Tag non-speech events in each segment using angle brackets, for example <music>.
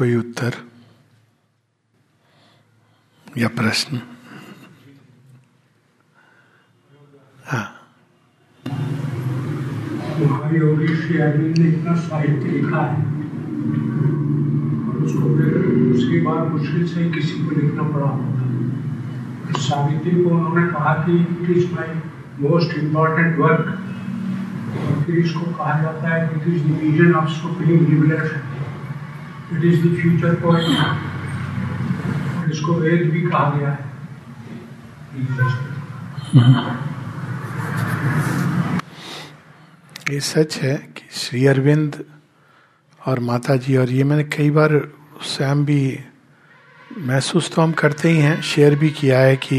कोई उत्तर? या प्रश्न? हाँ। अरविंद ने इतना साहित्य लिखा है, और उसको मुश्किल से किसी को लिखना पड़ा होगा। सावित्री को उन्होंने कहा कि it is my most work फिर इसको कहा जाता है it is of supreme it is the future point इसको वेद भी कहा गया है। ये सच है कि श्री अरविंद और माता जी और ये मैंने कई बार स्वयं भी महसूस तो हम करते ही हैं, शेयर भी किया है कि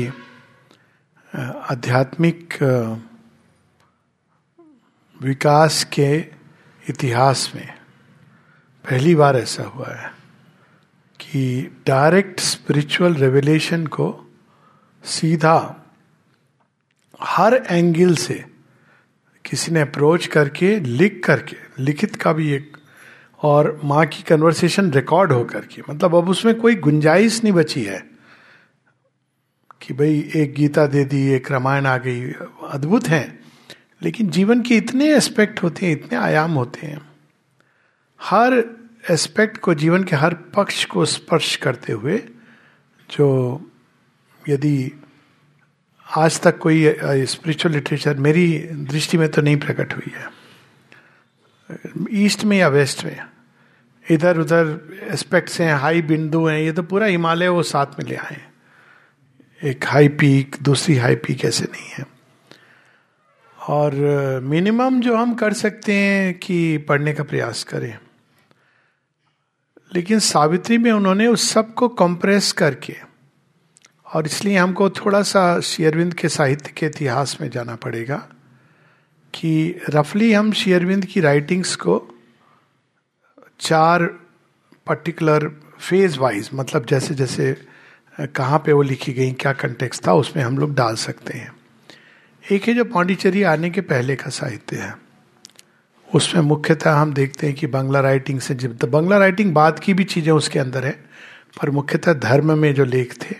आध्यात्मिक विकास के इतिहास में पहली बार ऐसा हुआ है कि डायरेक्ट स्पिरिचुअल रेवलेशन को सीधा हर एंगल से किसी ने अप्रोच करके, लिख करके, लिखित का भी एक और माँ की कन्वर्सेशन रिकॉर्ड होकर के मतलब अब उसमें कोई गुंजाइश नहीं बची है कि भाई एक गीता दे दी, एक रामायण आ गई, अद्भुत है, लेकिन जीवन के इतने एस्पेक्ट होते हैं, इतने आयाम होते हैं। हर एस्पेक्ट को, जीवन के हर पक्ष को स्पर्श करते हुए, जो यदि आज तक कोई स्पिरिचुअल लिटरेचर मेरी दृष्टि में तो नहीं प्रकट हुई है। ईस्ट में या वेस्ट में? इधर उधर एस्पेक्ट्स हैं हाई बिंदु हैं, ये तो पूरा हिमालय वो साथ में ले आए एक हाई पीक दूसरी हाई पीक ऐसे नहीं है। और मिनिमम जो हम कर सकते हैं कि पढ़ने का प्रयास करें। लेकिन सावित्री में उन्होंने उस सबको कंप्रेस करके, और इसलिए हमको थोड़ा सा शेयरविंद के साहित्य के इतिहास में जाना पड़ेगा, कि रफली हम शेयरविंद की राइटिंग्स को चार पर्टिकुलर फ़ेज़ वाइज मतलब जैसे जैसे कहाँ पे वो लिखी गई, क्या कंटेक्स था, उसमें हम लोग डाल सकते हैं। एक है जो पांडिचेरी आने के पहले का साहित्य है। उसमें मुख्यतः हम देखते हैं कि बांग्ला राइटिंग से जब तो बांग्ला राइटिंग बाद की भी चीज़ें उसके अंदर है, पर मुख्यतः धर्म में जो लेख थे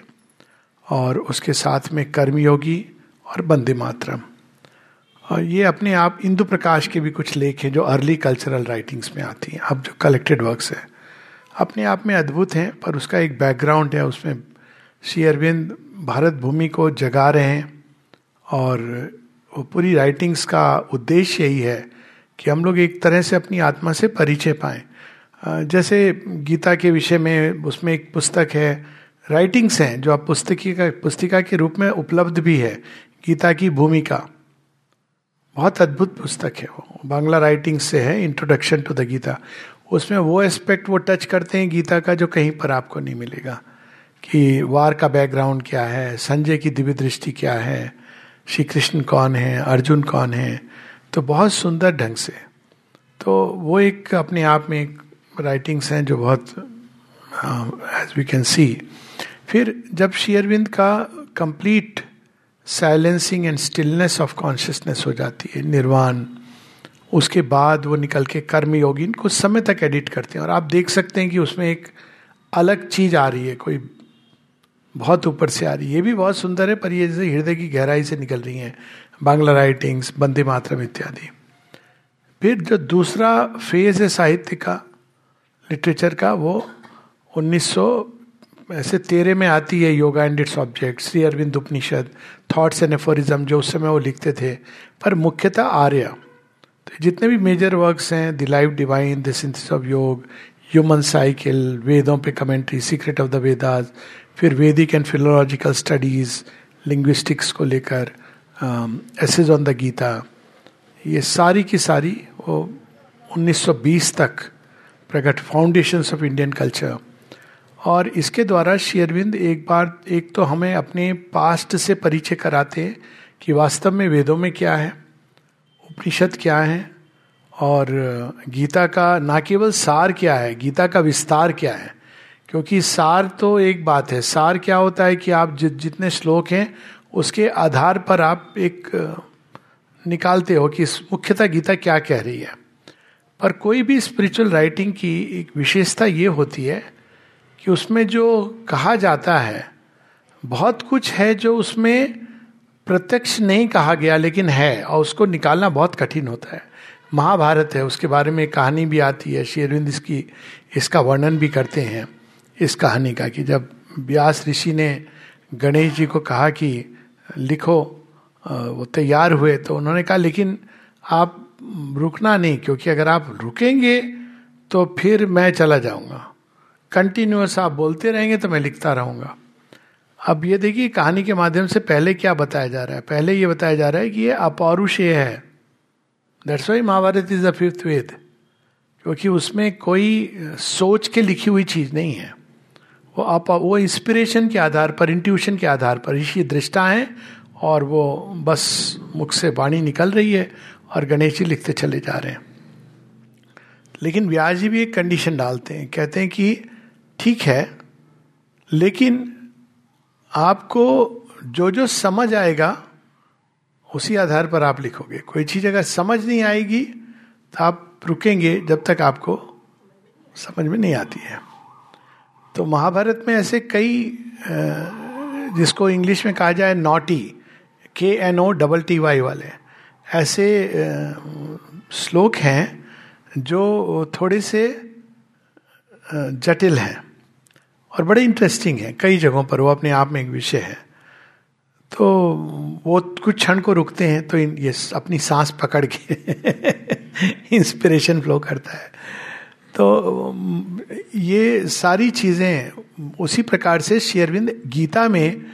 और उसके साथ में कर्मयोगी और बंदे मातरम। और ये अपने आप इंदु प्रकाश के भी कुछ लेख हैं जो अर्ली कल्चरल राइटिंग्स में आती हैं। अब जो कलेक्टेड वर्क्स हैं, अपने आप में अद्भुत हैं, पर उसका एक बैकग्राउंड है, उसमें श्री अरविंद भारत भूमि को जगा रहे हैं और वो पूरी राइटिंग्स का उद्देश्य यही है कि हम लोग एक तरह से अपनी आत्मा से परिचय पाएँ। जैसे गीता के विषय में उसमें एक पुस्तक है राइटिंग्स हैं, जो आप पुस्तकी का, पुस्तिका के रूप में उपलब्ध भी है, गीता की भूमिका। बहुत अद्भुत पुस्तक है वो। बांग्ला राइटिंग से है इंट्रोडक्शन टू द गीता। उसमें वो एस्पेक्ट वो टच करते हैं गीता का जो कहीं पर आपको नहीं मिलेगा। कि वार का बैकग्राउंड क्या है, संजय की दिव्य दृष्टि क्या है श्री कृष्ण कौन है, अर्जुन कौन है तो बहुत सुंदर ढंग से। तो वो एक अपने आप में एक राइटिंग्स हैं जो बहुत एज वी कैन सी फिर जब शेयरविंद का complete silencing and stillness of consciousness हो जाती है, निर्वाण, उसके बाद वो निकल के कर्म योगी कुछ समय तक एडिट करते हैं। और आप देख सकते हैं कि उसमें एक अलग चीज़ आ रही है, कोई बहुत ऊपर से आ रही है। ये भी बहुत सुंदर है, पर ये जैसे हृदय की गहराई से निकल रही हैं। बांग्ला राइटिंग्स बंदे मातरम इत्यादि फिर जो दूसरा फ़ेज़ है साहित्य का लिटरेचर का वो 1900 ऐसे तेरे में आती है yoga and its object Sri Aurobindo Upanishad thoughts and aphorism जो उस समय वो लिखते थे पर मुख्यतः आर्य तो जितने भी मेजर वर्क्स हैं the life divine the synthesis of yoga human cycle वेदों पे commentary secret of the Vedas फिर Vedic and philological studies linguistics को लेकर एसेज ऑन द गीता ये सारी की सारी वो 1920 तक प्रकट फाउंडेशंस ऑफ़ इंडियन कल्चर और इसके द्वारा शेयरविंद एक बार एक तो हमें अपने पास्ट से परिचय कराते हैं कि वास्तव में वेदों में क्या है उपनिषद क्या है और गीता का ना केवल सार क्या है गीता का विस्तार क्या है क्योंकि सार तो एक बात है। सार क्या होता है कि आप जि, जितने श्लोक हैं उसके आधार पर आप एक निकालते हो कि मुख्यतः गीता क्या कह रही है। पर कोई भी स्पिरिचुअल राइटिंग की एक विशेषता ये होती है कि उसमें जो कहा जाता है, बहुत कुछ है जो उसमें प्रत्यक्ष नहीं कहा गया लेकिन है और उसको निकालना बहुत कठिन होता है। महाभारत है, उसके बारे में कहानी भी आती है शेरविंद इसकी, इसका वर्णन भी करते हैं, इस कहानी का कि जब व्यास ऋषि ने गणेश जी को कहा कि लिखो वो तैयार हुए तो उन्होंने कहा, लेकिन आप रुकना नहीं, क्योंकि अगर आप रुकेंगे तो फिर मैं चला जाऊँगा। कंटिन्यूस आप बोलते रहेंगे तो मैं लिखता रहूँगा। अब ये देखिए, कहानी के माध्यम से पहले क्या बताया जा रहा है? पहले ये बताया जा रहा है कि ये अपौरुषेय है। That's why Mahabharata is the fifth Veda क्योंकि उसमें कोई सोच के लिखी हुई चीज़ नहीं है। वो आप, वो इंस्पिरेशन के आधार पर इंट्यूशन के आधार पर, ऋषि दृष्टा है और वो बस मुख से वाणी निकल रही है और गणेश जी लिखते चले जा रहे हैं। लेकिन व्यास जी भी एक कंडीशन डालते हैं, कहते हैं कि ठीक है, लेकिन आपको जो जो समझ आएगा, उसी आधार पर आप लिखोगे। कोई चीज़ अगर समझ नहीं आएगी तो आप रुकेंगे जब तक आपको समझ में नहीं आती है। तो महाभारत में ऐसे कई जिसको इंग्लिश में कहा जाए naughty K N O double T Y वाले, ऐसे श्लोक हैं जो थोड़े से जटिल हैं और बड़े इंटरेस्टिंग हैं। कई जगहों पर वो अपने आप में एक विषय है। तो वो कुछ क्षण को रुकते हैं तो इन, ये अपनी सांस पकड़ के <laughs> इंस्पिरेशन फ्लो करता है। तो ये सारी चीज़ें उसी प्रकार से शेयरविंद गीता में,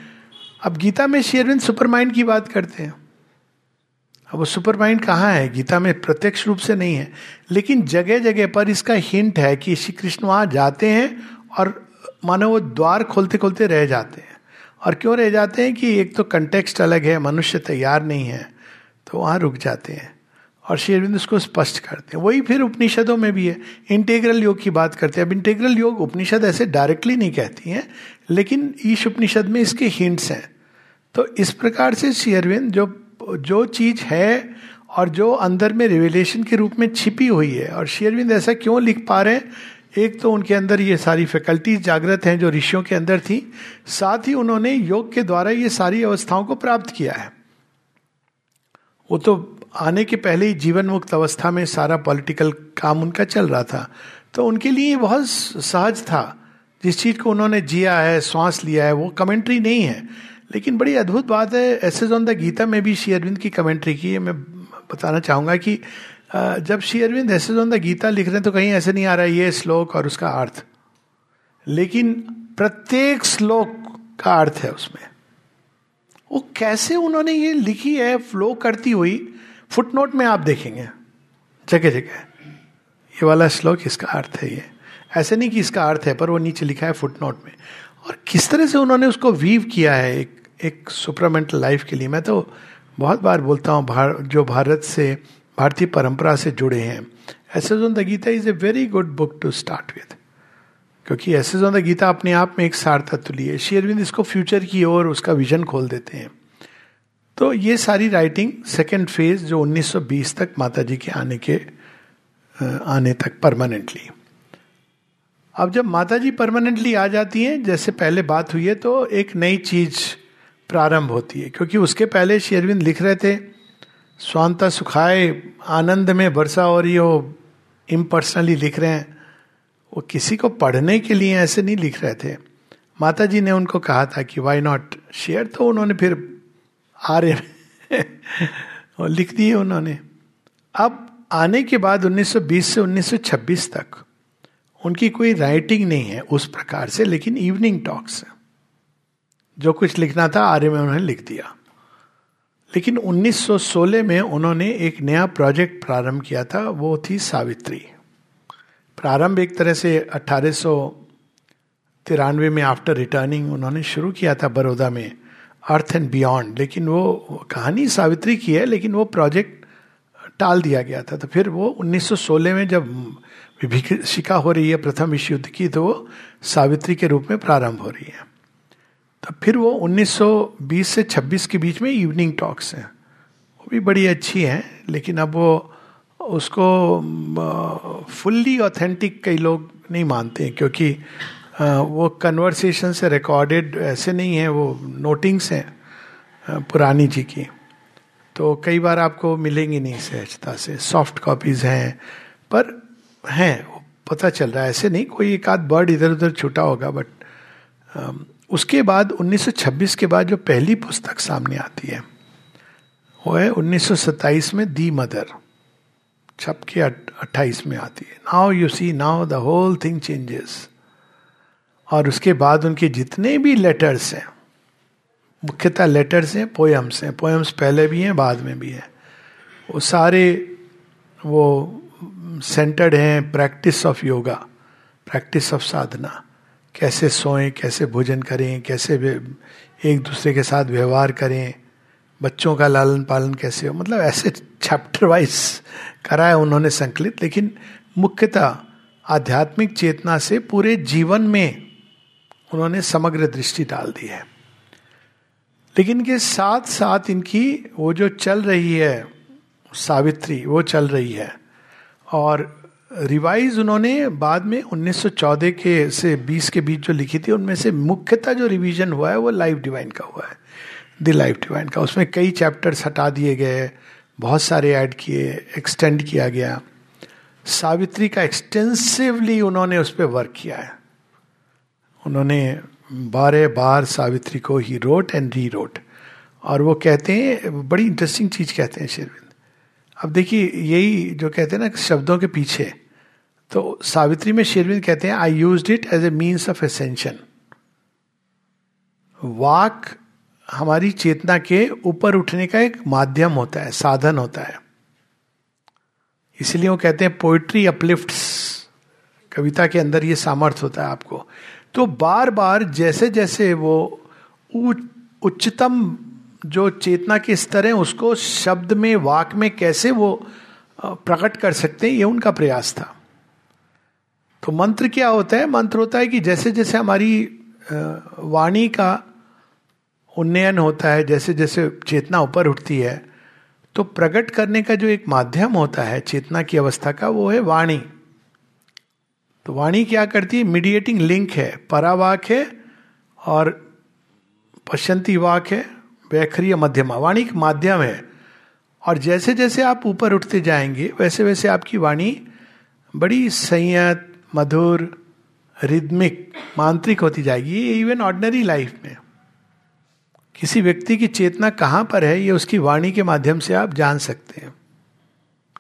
अब गीता में शेयरविंद सुपर माइंड की बात करते हैं। अब वो सुपर माइंड कहाँ है? गीता में प्रत्यक्ष रूप से नहीं है। लेकिन जगह जगह पर इसका हिंट है कि श्री कृष्ण वहाँ जाते हैं और मानो वो द्वार खोलते खोलते रह जाते हैं। और क्यों रह जाते हैं कि एक तो कंटेक्स्ट अलग है, मनुष्य तैयार नहीं है तो वहाँ रुक जाते हैं। और शेरविंद उसको स्पष्ट करते हैं। वही फिर उपनिषदों में भी है। इंटेग्रल योग की बात करते हैं। अब इंटेग्रल योग उपनिषद ऐसे डायरेक्टली नहीं कहती हैं, लेकिन ईश उपनिषद में इसके हिंट्स हैं। तो इस प्रकार से शेयरविंद जो जो चीज़ है और जो अंदर में रिविलेशन के रूप में छिपी हुई है, और शेयरविंद ऐसा क्यों लिख पा रहे हैं? एक तो उनके अंदर ये सारी फैकल्टीज जागृत हैं जो ऋषियों के अंदर थी, साथ ही उन्होंने योग के द्वारा ये सारी अवस्थाओं को प्राप्त किया है। वो तो आने के पहले ही जीवन मुक्त अवस्था में सारा पॉलिटिकल काम उनका चल रहा था। तो उनके लिए बहुत सहज था। जिस चीज़ को उन्होंने जिया है, श्वास लिया है, वो कमेंट्री नहीं है। लेकिन बड़ी अद्भुत बात है, एस ऑन द गीता में भी श्री अरविंद की कमेंट्री की है। मैं बताना चाहूँगा कि जब Sri Aurobindo essays on the Gita लिख रहे हैं तो कहीं ऐसे नहीं आ रहा ये श्लोक और उसका अर्थ। लेकिन प्रत्येक श्लोक का अर्थ है उसमें। वो कैसे उन्होंने ये लिखी है फ्लो करती हुई? फुटनोट में आप देखेंगे। जगह जगह। ये वाला श्लोक इसका अर्थ है ये। ऐसे नहीं कि इसका अर्थ है पर वो नीचे लिखा है फुटनोट में। और किस तरह से उन्होंने उसको वीव किया है एक एक सुपरमेंटल लाइफ के लिए? मैं तो बहुत बार बोलता हूँ भार, जो भारत से भारतीय परंपरा से जुड़े हैं। Essays on the Gita is a very good book to start with क्योंकि ऐसे ऑन द गीता अपने आप में एक सार तत्व लिए शेयरविंद इसको फ्यूचर की ओर उसका विजन खोल देते हैं। तो ये सारी राइटिंग सेकेंड फ़ेज़ जो 1920 तक माता जी के आने के आने तक परमानेंटली अब जब माता जी परमानेंटली आ जाती हैं, जैसे पहले बात हुई है तो एक नई चीज़ प्रारंभ होती है। क्योंकि उसके पहले शेरविंद लिख रहे थे, स्वांता सुखाए, आनंद में वर्षा हो रही हो इम्पर्सनली लिख रहे हैं। वो किसी को पढ़ने के लिए ऐसे नहीं लिख रहे थे। माता जी ने उनको कहा था कि वाई नॉट शेयर तो उन्होंने फिर आर्य <laughs> लिख दिए उन्होंने। अब आने के बाद 1920 से 1926 तक उनकी कोई राइटिंग नहीं है उस प्रकार से, लेकिन इवनिंग टॉक्स जो कुछ लिखना था आर्य में उन्होंने लिख दिया। लेकिन 1916 में उन्होंने एक नया प्रोजेक्ट प्रारंभ किया था, वो थी सावित्री। प्रारंभ एक तरह से तिरानवे में आफ्टर रिटर्निंग उन्होंने शुरू किया था बड़ौदा में अर्थ एंड बियॉन्ड लेकिन वो कहानी सावित्री की है, लेकिन वो प्रोजेक्ट टाल दिया गया था। तो फिर वो 1916 में जब विभिषिका हो रही है प्रथम विश्व युद्ध की तो वो सावित्री के रूप में प्रारंभ हो रही है। तो फिर वो 1920 से 26 के बीच में इवनिंग टॉक्स हैं। वो भी बड़ी अच्छी हैं, लेकिन अब वो उसको फुल्ली ऑथेंटिक कई लोग नहीं मानते हैं, क्योंकि वो कन्वर्सेशन से रिकॉर्डेड ऐसे नहीं है, वो नोटिंग्स हैं पुरानी जी की। तो कई बार आपको मिलेंगी नहीं सहजता से। सॉफ्ट कॉपीज हैं, पर हैं पता चल रहा है। ऐसे नहीं, कोई एक आध बर्ड इधर उधर छूटा होगा बट उसके बाद 1926 के बाद जो पहली पुस्तक सामने आती है, वो है 1927 में दी मदर। छप के अट्ठाईस में आती है। Now you see now the whole thing changes और उसके बाद उनके जितने भी लेटर्स हैं, मुख्यतः लेटर्स हैं पोएम्स हैं। पोएम्स पहले भी हैं, बाद में भी हैं। वो सारे वो सेंटर्ड हैं practice of yoga practice of sadhana कैसे सोएँ, कैसे भोजन करें, कैसे एक दूसरे के साथ व्यवहार करें बच्चों का लालन पालन कैसे हो? मतलब ऐसे चैप्टर वाइज करा है उन्होंने संकलित, लेकिन मुख्यतः आध्यात्मिक चेतना से पूरे जीवन में उन्होंने समग्र दृष्टि डाल दी है। लेकिन के साथ साथ इनकी वो जो चल रही है, सावित्री, वो चल रही है। और रिवाइज उन्होंने बाद में 1914 के से 20 के बीच जो लिखी थी, उनमें से मुख्यतः जो रिवीजन हुआ है, वो लाइव डिवाइन का हुआ है। द लाइफ डिवाइन का। उसमें कई चैप्टर्स हटा दिए गए, बहुत सारे ऐड किए, एक्सटेंड किया गया। सावित्री का एक्सटेंसिवली उन्होंने उस पर वर्क किया है। उन्होंने बारह बार सावित्री को ही रोट एंड री रोट और वो कहते हैं, बड़ी इंटरेस्टिंग चीज़ कहते हैं शेरविंद। अब देखिए, यही जो कहते हैं ना, शब्दों के पीछे तो सावित्री में शेरविंद कहते हैं I use it as a means of ascension वाक हमारी चेतना के ऊपर उठने का एक माध्यम होता है, साधन होता है। इसलिए वो कहते हैं पोइट्री अपलिफ्ट कविता के अंदर ये सामर्थ्य होता है आपको। तो बार बार जैसे जैसे वो उच्चतम जो चेतना के स्तर है, उसको शब्द में, वाक में कैसे वो प्रकट कर सकते हैं, ये उनका प्रयास था। तो मंत्र क्या होता है? मंत्र होता है कि जैसे जैसे हमारी वाणी का उन्नयन होता है, जैसे जैसे चेतना ऊपर उठती है तो प्रकट करने का जो एक माध्यम होता है, चेतना की अवस्था का, वो है वाणी। तो वाणी क्या करती है? मीडिएटिंग लिंक है, परावाक है और पश्चंती वाक है, वैखरीय मध्यमा। वाणी एक माध्यम है। और जैसे जैसे आप ऊपर उठते जाएँगे, वैसे वैसे आपकी वाणी बड़ी संयत, मधुर रिदमिक मांत्रिक होती जाएगी। इवन ऑर्डनरी लाइफ में। किसी व्यक्ति की चेतना कहाँ पर है, ये उसकी वाणी के माध्यम से आप जान सकते हैं।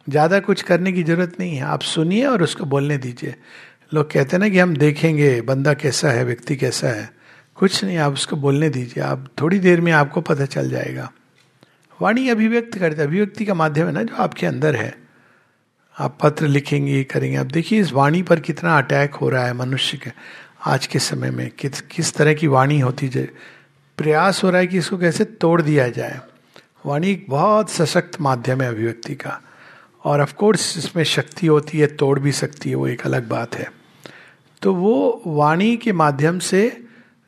ज़्यादा कुछ करने की ज़रूरत नहीं है। आप सुनिए और उसको बोलने दीजिए। लोग कहते हैं ना कि हम देखेंगे, बंदा कैसा है, व्यक्ति कैसा है। कुछ नहीं, आप उसको बोलने दीजिए। आप थोड़ी देर में आपको पता चल जाएगा। वाणी अभिव्यक्त करते अभिव्यक्ति का माध्यम है ना जो आपके अंदर है। आप पत्र लिखेंगे करेंगे। आप देखिए, इस वाणी पर कितना अटैक हो रहा है मनुष्य के, आज के समय में। किस किस तरह की वाणी होती प्रयास हो रहा है कि इसको कैसे तोड़ दिया जाए। वाणी एक बहुत सशक्त माध्यम है अभिव्यक्ति का। और ऑफ़ कोर्स इसमें शक्ति होती है, तोड़ भी सकती है, वो एक अलग बात है। तो वो वाणी के माध्यम से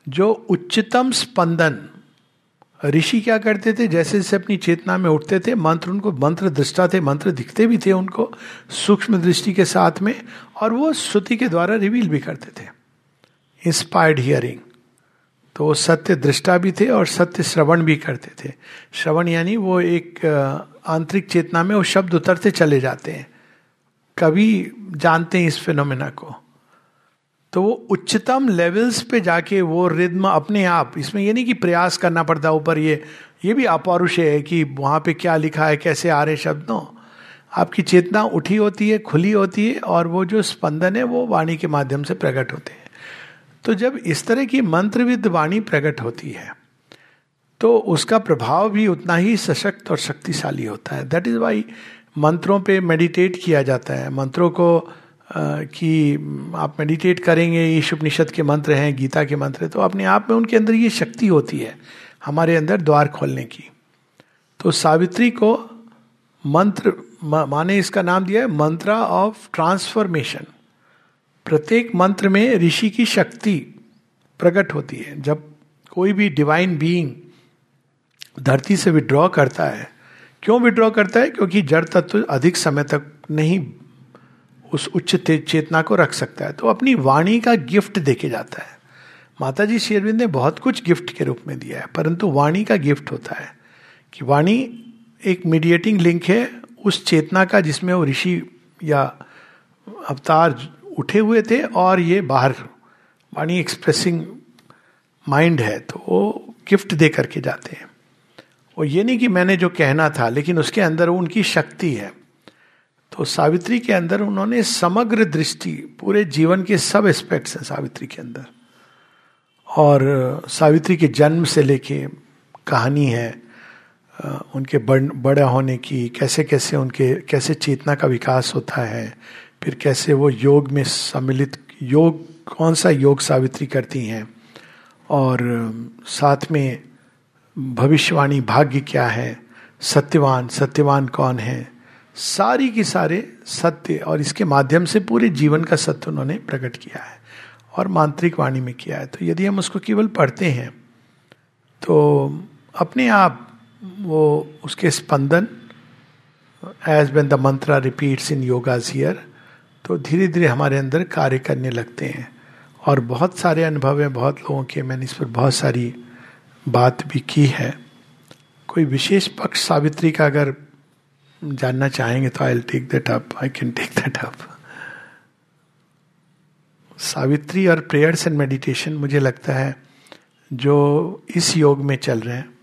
जो उच्चतम स्पंदन, ऋषि क्या करते थे? जैसे जैसे अपनी चेतना में उठते थे, मंत्र उनको मंत्र दृष्टा थे, मंत्र दिखते भी थे उनको, सूक्ष्म दृष्टि के साथ में, और वो श्रुति के द्वारा रिवील भी करते थे। इंस्पायर्ड हियरिंग तो वो सत्य दृष्टा भी थे और सत्य श्रवण भी करते थे। श्रवण यानी वो एक आंतरिक चेतना में वो शब्द उतरते चले जाते हैं। कभी जानते हैं इस फिनोमिना को। तो वो उच्चतम लेवल्स पे जाके वो रिद्म अपने आप, इसमें ये नहीं कि प्रयास करना पड़ता ऊपर, ये ये भी अपौरुष है कि वहाँ पे क्या लिखा है, कैसे आ रहे शब्दों। आपकी चेतना उठी होती है, खुली होती है और वो जो स्पंदन है वो वाणी के माध्यम से प्रकट होते हैं। तो जब इस तरह की मंत्रविद वाणी प्रकट होती है तो उसका प्रभाव भी उतना ही सशक्त और शक्तिशाली होता है। दैट इज़ वाई मंत्रों पे मेडिटेट किया जाता है। मंत्रों को कि आप मेडिटेट करेंगे ईश उपनिषद के मंत्र हैं, गीता के मंत्र हैं तो अपने आप में उनके अंदर ये शक्ति होती है, हमारे अंदर द्वार खोलने की। तो सावित्री को मंत्र माने इसका नाम दिया है, मंत्रा ऑफ़ ट्रांसफॉर्मेशन। प्रत्येक मंत्र में ऋषि की शक्ति प्रकट होती है। जब कोई भी डिवाइन बीइंग धरती से विड्रॉ करता है, क्यों विड्रॉ करता है? क्योंकि जड़ तत्व अधिक समय तक नहीं उस उच्च चेतना को रख सकता है। तो अपनी वाणी का गिफ्ट देके जाता है। माता जी शेरविंद ने बहुत कुछ गिफ्ट के रूप में दिया है, परंतु वाणी का गिफ्ट होता है कि वाणी एक मीडिएटिंग लिंक है। उस चेतना का जिसमें वो ऋषि या अवतार उठे हुए थे और ये बाहर वाणी एक्सप्रेसिंग माइंड है तो वो गिफ्ट दे करके जाते हैं। वो ये नहीं कि मैंने जो कहना था, लेकिन उसके अंदर उनकी शक्ति है। तो सावित्री के अंदर उन्होंने समग्र दृष्टि, पूरे जीवन के सब एस्पेक्ट्स हैं सावित्री के अंदर। और सावित्री के जन्म से लेके कहानी है उनके बड़ बड़ा होने की कैसे कैसे उनके, कैसे चेतना का विकास होता है फिर कैसे वो योग में सम्मिलित, योग, कौन सा योग सावित्री करती हैं? और, साथ में भविष्यवाणी भाग्य क्या है? सत्यवान सत्यवान कौन है? सारी की सारे सत्य और इसके माध्यम से पूरे जीवन का सत्य उन्होंने प्रकट किया है और मांत्रिक वाणी में किया है। तो यदि हम उसको केवल पढ़ते हैं तो अपने आप वो उसके स्पंदन as when the mantra repeats in yoga's here तो धीरे धीरे हमारे अंदर कार्य करने लगते हैं। और बहुत सारे अनुभव हैं, बहुत लोगों के, मैंने इस पर बहुत सारी बात भी की है। कोई विशेष पक्ष सावित्री का अगर जानना चाहेंगे तो I take that up I can take that up Savitri और प्रेयर्स एंड मेडिटेशन मुझे लगता है जो इस योग में चल रहे हैं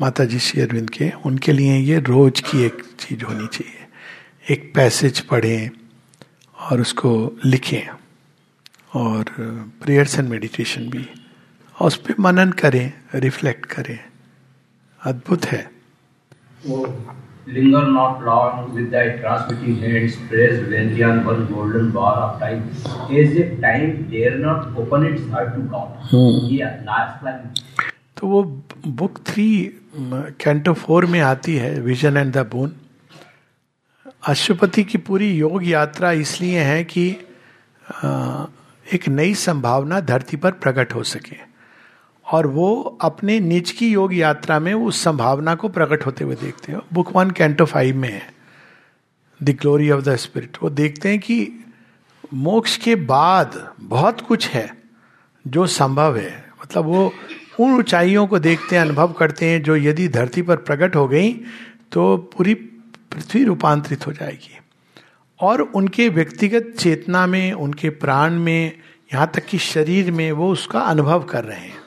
माता जी श्री अरविंद के, उनके लिए ये रोज की एक चीज़ होनी चाहिए। एक पैसेज पढ़ें और उसको लिखें और प्रेयर्स एंड मेडिटेशन भी और उस पर मनन करें रिफ्लेक्ट करें अद्भुत है Linger not long with thy transmitting hands, praise Vendian one golden bar of time. As if time dare not open its heart to count. Hmm. Yeah, last line. तो वो बुक थ्री कैंटो फोर में आती है vision and the bone अशुपति की पूरी योग यात्रा इसलिए है कि एक नई संभावना धरती पर प्रकट हो सके। और वो अपने निज की योग यात्रा में उस संभावना को प्रकट होते हुए देखते हैं। बुक वन, कैंटो फाइव में है। The glory of the spirit. वो देखते हैं कि मोक्ष के बाद बहुत कुछ है जो संभव है। मतलब वो उन ऊंचाइयों को देखते हैं, अनुभव करते हैं, जो यदि धरती पर प्रकट हो गई तो पूरी पृथ्वी रूपांतरित हो जाएगी। और उनके व्यक्तिगत चेतना में, उनके प्राण में, यहाँ तक कि शरीर में वो उसका अनुभव कर रहे हैं।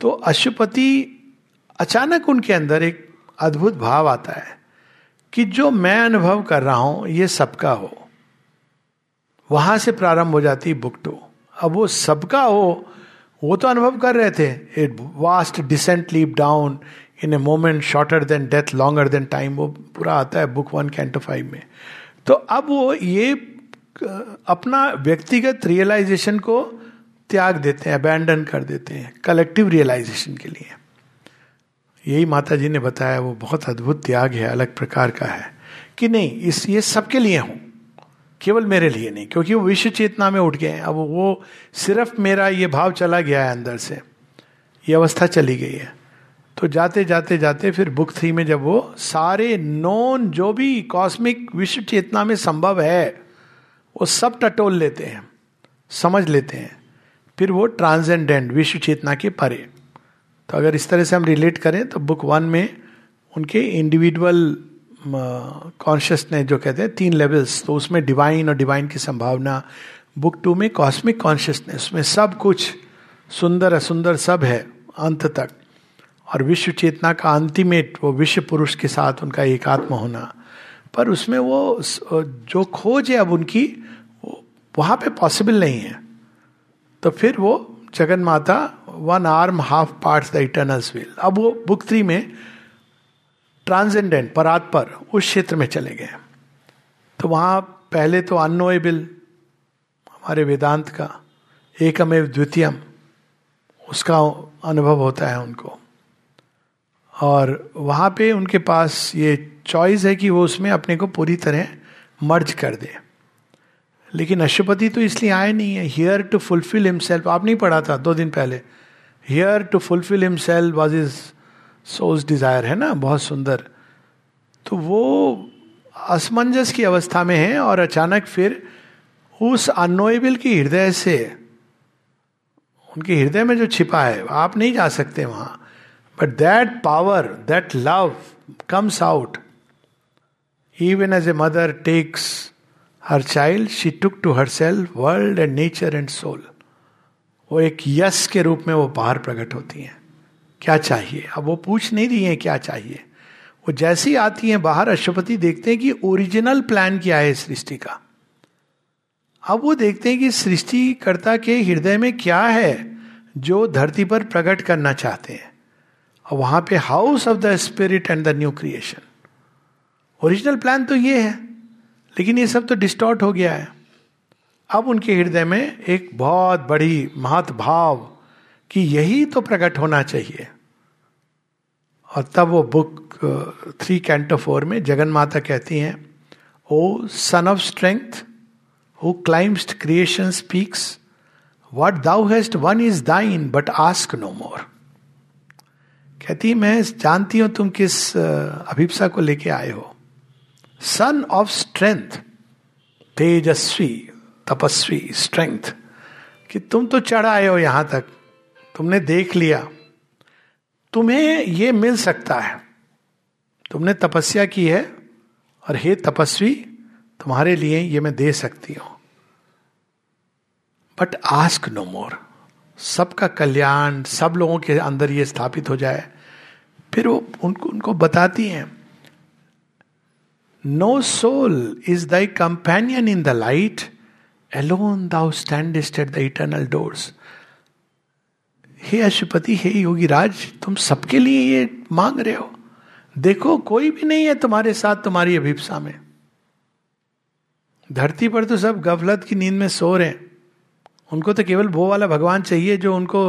तो अशुपति अचानक उनके अंदर एक अद्भुत भाव आता है कि जो मैं अनुभव कर रहा हूँ, ये सबका हो। वहाँ से प्रारंभ हो जाती बुक टू अब वो सबका हो, वो तो अनुभव कर रहे थे। Vast descent leap down in a moment shorter than death longer than time वो पूरा आता है बुक वन कैंटो फाइव में। तो अब वो ये अपना व्यक्तिगत रियलाइजेशन को त्याग देते हैं अबैंडन कर देते हैं कलेक्टिव रियलाइजेशन के लिए। यही माता जी ने बताया, वो बहुत अद्भुत त्याग है, अलग प्रकार का है। कि नहीं, इस, ये सबके लिए हूँ, केवल मेरे लिए नहीं, क्योंकि वो विश्व चेतना में उठ गए हैं। अब वो सिर्फ़ मेरा ये भाव चला गया है अंदर से, ये अवस्था चली गई है। तो जाते जाते जाते फिर बुक थ्री में जब वो सारे नॉन जो भी कॉस्मिक विश्व चेतना में संभव है, वो सब टटोल लेते हैं, समझ लेते हैं। फिर वो ट्रांसेंडेंट विश्व चेतना के परे। तो अगर इस तरह से हम रिलेट करें तो बुक वन में उनके इंडिविजुअल कॉन्शियसनेस जो कहते हैं, तीन लेवल्स तो उसमें डिवाइन और डिवाइन की संभावना। बुक टू में कॉस्मिक कॉन्शियसनेस में सब कुछ सुंदर, असुंदर सब है, अंत तक। और विश्व चेतना का अंतिमेट वो विश्व पुरुष के साथ उनका एकात्म होना। पर उसमें वो जो खोज है अब उनकी वहाँ पे पॉसिबल नहीं है। तो फिर वो Jagan Mata one arm half part the eternals will अब वो बुक थ्री में ट्रांसेंडेंट परात पर उस क्षेत्र में चले गए। तो वहाँ पहले तो अनोएबल हमारे वेदांत का, एकमेव द्वितीयम, उसका अनुभव होता है उनको। और वहाँ पे उनके पास ये चॉइस है कि वो उसमें अपने को पूरी तरह मर्ज कर दे। लेकिन अशुपति तो इसलिए आए नहीं है। हियर टू फुलफिल हिमसेल्फ आप नहीं पढ़ा था दो दिन पहले। Here to fulfil himself was is whose desire है ना? बहुत सुंदर। तो वो असमंजस की अवस्था में है और अचानक फिर उस अनोएबल की हृदय से, उनके हृदय में जो छिपा है, आप नहीं जा सकते वहाँ। But that power that love comes out even as a mother takes her child she took to her self world and nature and soul वो एक यस के रूप में वो बाहर प्रकट होती हैं। क्या चाहिए? अब वो पूछ नहीं रही हैं क्या चाहिए? वो जैसी आती हैं बाहर अशुपति देखते हैं कि ओरिजिनल प्लान क्या है सृष्टि का। अब वो देखते हैं कि सृष्टिकर्ता के हृदय में क्या है जो धरती पर प्रकट करना चाहते हैं। और वहाँ पे house of the spirit and the new creation original plan तो ये है, लेकिन ये सब तो डिस्टॉर्ट हो गया है। अब उनके हृदय में एक बहुत बड़ी महत भाव कि यही तो प्रकट होना चाहिए। और तब वो बुक थ्री कैंटो फोर में जगन माता कहती हैं O son of strength who climbs creation speaks what thou hast won is thine but ask no more कहती, मैं जानती हूँ तुम किस अभिप्सा को लेके आए हो। सन ऑफ़ स्ट्रेंथ तेजस्वी, तपस्वी स्ट्रेंथ कि तुम तो चढ़ आए हो यहाँ तक, तुमने देख लिया। तुम्हें यह मिल सकता है। तुमने तपस्या की है, और हे तपस्वी, तुम्हारे लिए ये मैं दे सकती हूँ। बट आस्क नो मोर सबका कल्याण, सब लोगों के अंदर ये स्थापित हो जाए। फिर वो उनको उनको बताती हैं no soul is thy companion in the light alone thou standest at the eternal doors हे अशुपति, हे योगी राज तुम सबके लिए ये मांग रहे हो? देखो, कोई भी नहीं है तुम्हारे साथ तुम्हारी अभिप्सा में। धरती पर तो सब गफलत की नींद में सो रहे हैं। उनको तो केवल वो वाला भगवान चाहिए जो उनको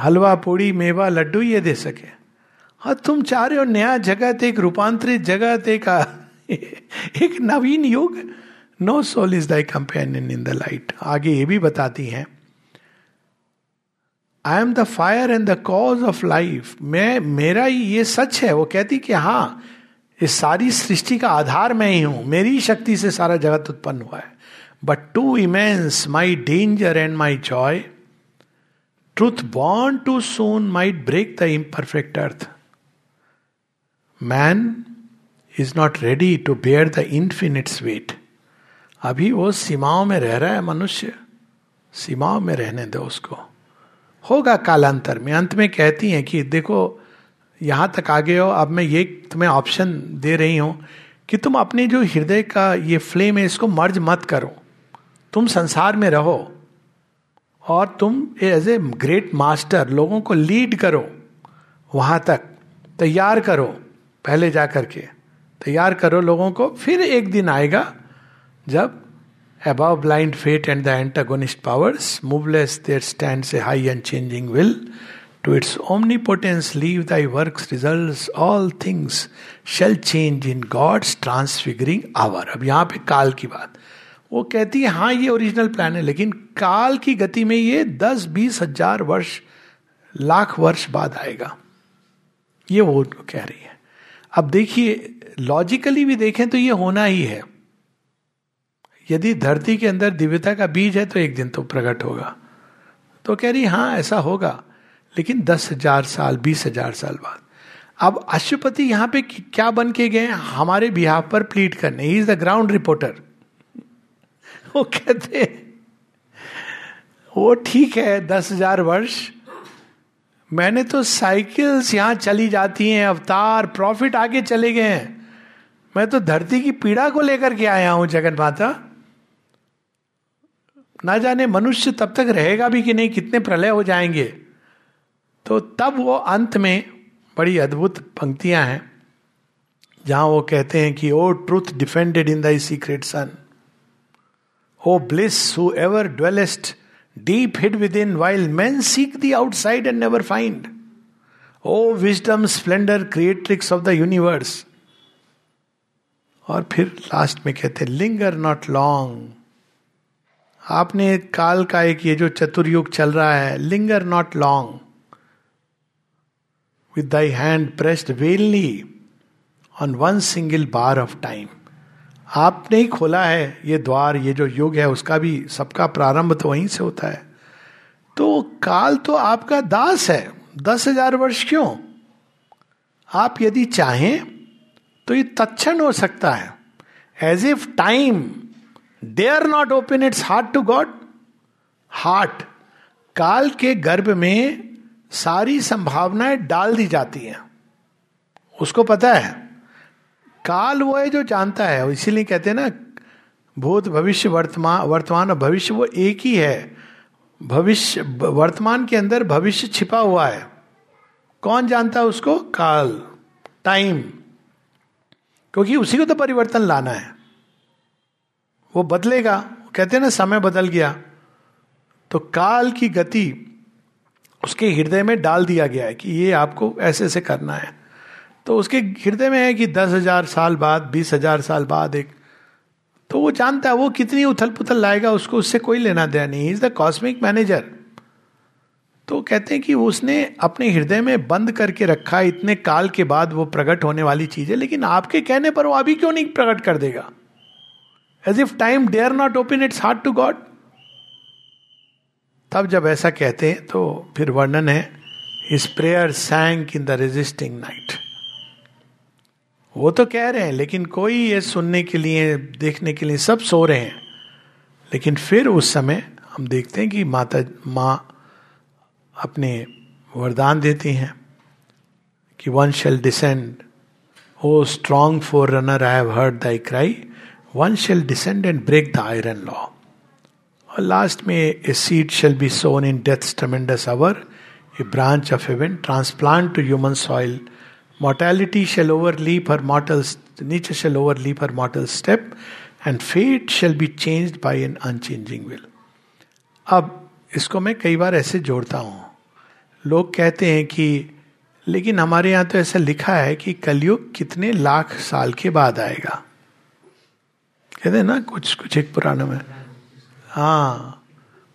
हलवा, पूड़ी, मेवा, लड्डू ये दे सके। हाँ तुम चाह रहे हो नया जगत, एक रूपांतरित जगत, एक एक नवीन युग? No soul is thy companion in the light आगे ये भी बताती हैं। I am the fire and the cause of life मैं, मेरा ही ये सच है। वो कहती कि हाँ इस सारी सृष्टि का आधार मैं ही हूँ। मेरी शक्ति से सारा जगत उत्पन्न हुआ है। But too immense my danger and my joy truth born too soon might break the imperfect earth man is not ready to bear the infinite's weight अभी वो सीमाओं में रह रहा है मनुष्य। सीमाओं में रहने दो उसको। होगा कालांतर में। अंत में कहती हैं कि देखो, यहाँ तक आ गए हो, अब मैं ये तुम्हें ऑप्शन दे रही हूँ कि तुम अपने जो हृदय का ये फ्लेम है, इसको मर्ज मत करो। तुम संसार में रहो और तुम एज ए ग्रेट मास्टर लोगों को लीड करो। वहाँ तक तैयार करो। पहले जा करके तैयार करो लोगों को, फिर एक दिन आएगा जब अब blind fate and the antagonist powers moveless there stand a high and changing will to its omnipotence leave thy work result all things shall change in God's transfiguring hour अब यहाँ पर काल की बात। वो कहती है हाँ ये ओरिजिनल प्लान है, लेकिन काल की गति में ये दस, बीस हज़ार वर्ष, लाख वर्ष बाद आएगा। ये वो उनको कह रही है। अब देखिए लॉजिकली भी देखें तो ये होना ही है। यदि धरती के अंदर दिव्यता का बीज है तो एक दिन तो प्रकट होगा। तो कह रही हाँ ऐसा होगा। लेकिन दस हज़ार साल, बीस हज़ार साल बाद। अब अशुपति यहाँ पे क्या बन के गए? हमारे बिहार पर प्लीट करने। He is the ground reporter वो कहते वो ठीक है, दस हज़ार वर्ष मैंने तो साइकिल्स यहाँ चली जाती हैं, अवतार, प्रॉफिट आगे चले गए हैं। मैं तो धरती की पीड़ा को लेकर के आया हूँ, जगन माता। ना जाने मनुष्य तब तक रहेगा भी कि नहीं, कितने प्रलय हो जाएँगे। तो तब वो अंत में बड़ी अद्भुत पंक्तियाँ हैं, जहाँ वो कहते हैं कि O truth defended in thy secret sun O bliss who ever dwellest deep hid within, while men seek the outside and never find. O wisdom, splendor, creatrix of the universe. और फिर लास्ट में कहते linger not long आपने काल का एक ये जो चतुर्युग चल रहा है linger not long with thy hand pressed vainly on one single bar of time आपने ही खोला है ये द्वार, ये जो युग है, उसका भी सबका प्रारंभ तो वहीं से होता है। तो काल तो आपका दास है। दस हज़ार वर्ष क्यों? आप यदि चाहें तो ये तत्ण हो सकता है। As if time dare not open its heart to God heart काल के गर्भ में सारी संभावनाएँ डाल दी जाती हैं। उसको पता है? काल वो है जो जानता है इसीलिए कहते हैं ना, भूत भविष्य वर्तमान वर्तमान और भविष्य वो एक ही है। भविष्य, वर्तमान के अंदर भविष्य छिपा हुआ है। कौन जानता है उसको? काल, टाइम। क्योंकि उसी को तो परिवर्तन लाना है। वो बदलेगा। कहते हैं ना, समय बदल गया। तो काल की गति उसके हृदय में डाल दिया गया है कि ये आपको ऐसे ऐसे करना है। तो उसके हृदय में है कि दस हज़ार साल बाद, बीस हज़ार साल बाद एक तो वो जानता है वो कितनी उथल पुथल लाएगा, उसको उससे कोई लेना देना नहीं। इज़ द कॉस्मिक मैनेजर तो कहते हैं कि उसने अपने हृदय में बंद करके रखा, इतने काल के बाद वो प्रकट होने वाली चीज़ है लेकिन आपके कहने पर वो अभी क्यों नहीं प्रकट कर देगा? As if time dare not open its heart to God तब जब ऐसा कहते हैं तो फिर वर्णन है his prayer sank in the resisting night वो तो कह रहे हैं, लेकिन कोई ये सुनने के लिए, देखने के लिए सब सो रहे हैं। लेकिन फिर उस समय हम देखते हैं कि माता, माँ अपने वरदान देती हैं कि one shall descend O strong forerunner I have heard thy cry one shall descend and break the iron law और लास्ट में a seed shall be sown in death tremendous hour a branch of heaven transplant to human soil mortality shall overleap her mortal nature shall overleap her mortal step, and fate shall be changed by an unchanging will. अब इसको मैं कई बार ऐसे जोड़ता हूँ। लोग कहते हैं कि, लेकिन हमारे यहाँ तो ऐसा लिखा है कि कलयुग कितने लाख साल के बाद आएगा? कहते हैं ना, कुछ कुछ एक पुराना में। हाँ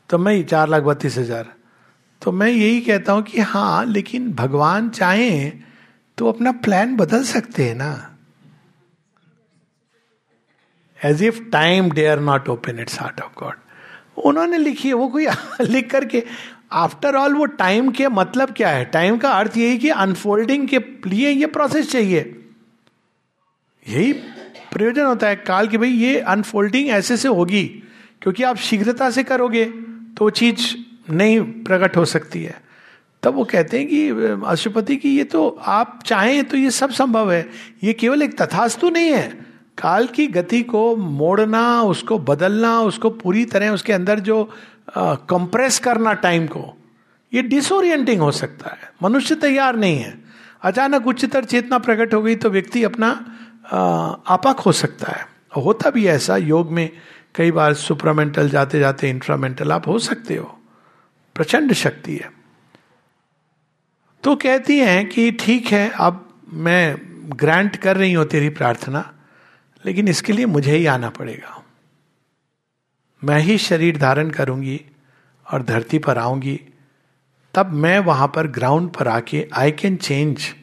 तो मैं चार लाख बत्तीस हज़ार। तो मैं यही कहता हूँ कि हाँ लेकिन भगवान चाहें तो अपना प्लान बदल सकते हैं ना। As if time dare not open its heart of God उन्होंने लिखी है, वो कोई <laughs> लिख करके आफ्टर ऑल वो टाइम के मतलब क्या है? टाइम का अर्थ यही कि अनफोल्डिंग के लिए ये प्रोसेस चाहिए। यही प्रयोजन होता है काल की भाई ये अनफोल्डिंग ऐसे से होगी, क्योंकि आप शीघ्रता से करोगे तो चीज़ नहीं प्रकट हो सकती है। तब वो कहते हैं कि अशुपति की ये तो आप चाहें तो ये सब संभव है। ये केवल एक तथास्तु नहीं है। काल की गति को मोड़ना, उसको बदलना, उसको पूरी तरह उसके अंदर जो कंप्रेस करना टाइम को, ये डिसोरिएंटिंग हो सकता है। मनुष्य तैयार नहीं है। अचानक उच्चतर चेतना प्रकट हो गई तो व्यक्ति अपना आपक हो सकता है। होता भी ऐसा, योग में कई बार सुप्रामेंटल जाते जाते इंफ्रामेंटल आप हो सकते हो। प्रचंड शक्ति है। तो कहती हैं कि ठीक है, अब मैं ग्रांट कर रही हूँ तेरी प्रार्थना, लेकिन इसके लिए मुझे ही आना पड़ेगा। मैं ही शरीर धारण करूँगी और धरती पर आऊँगी, तब मैं वहाँ पर ग्राउंड पर आके आई कैन चेंज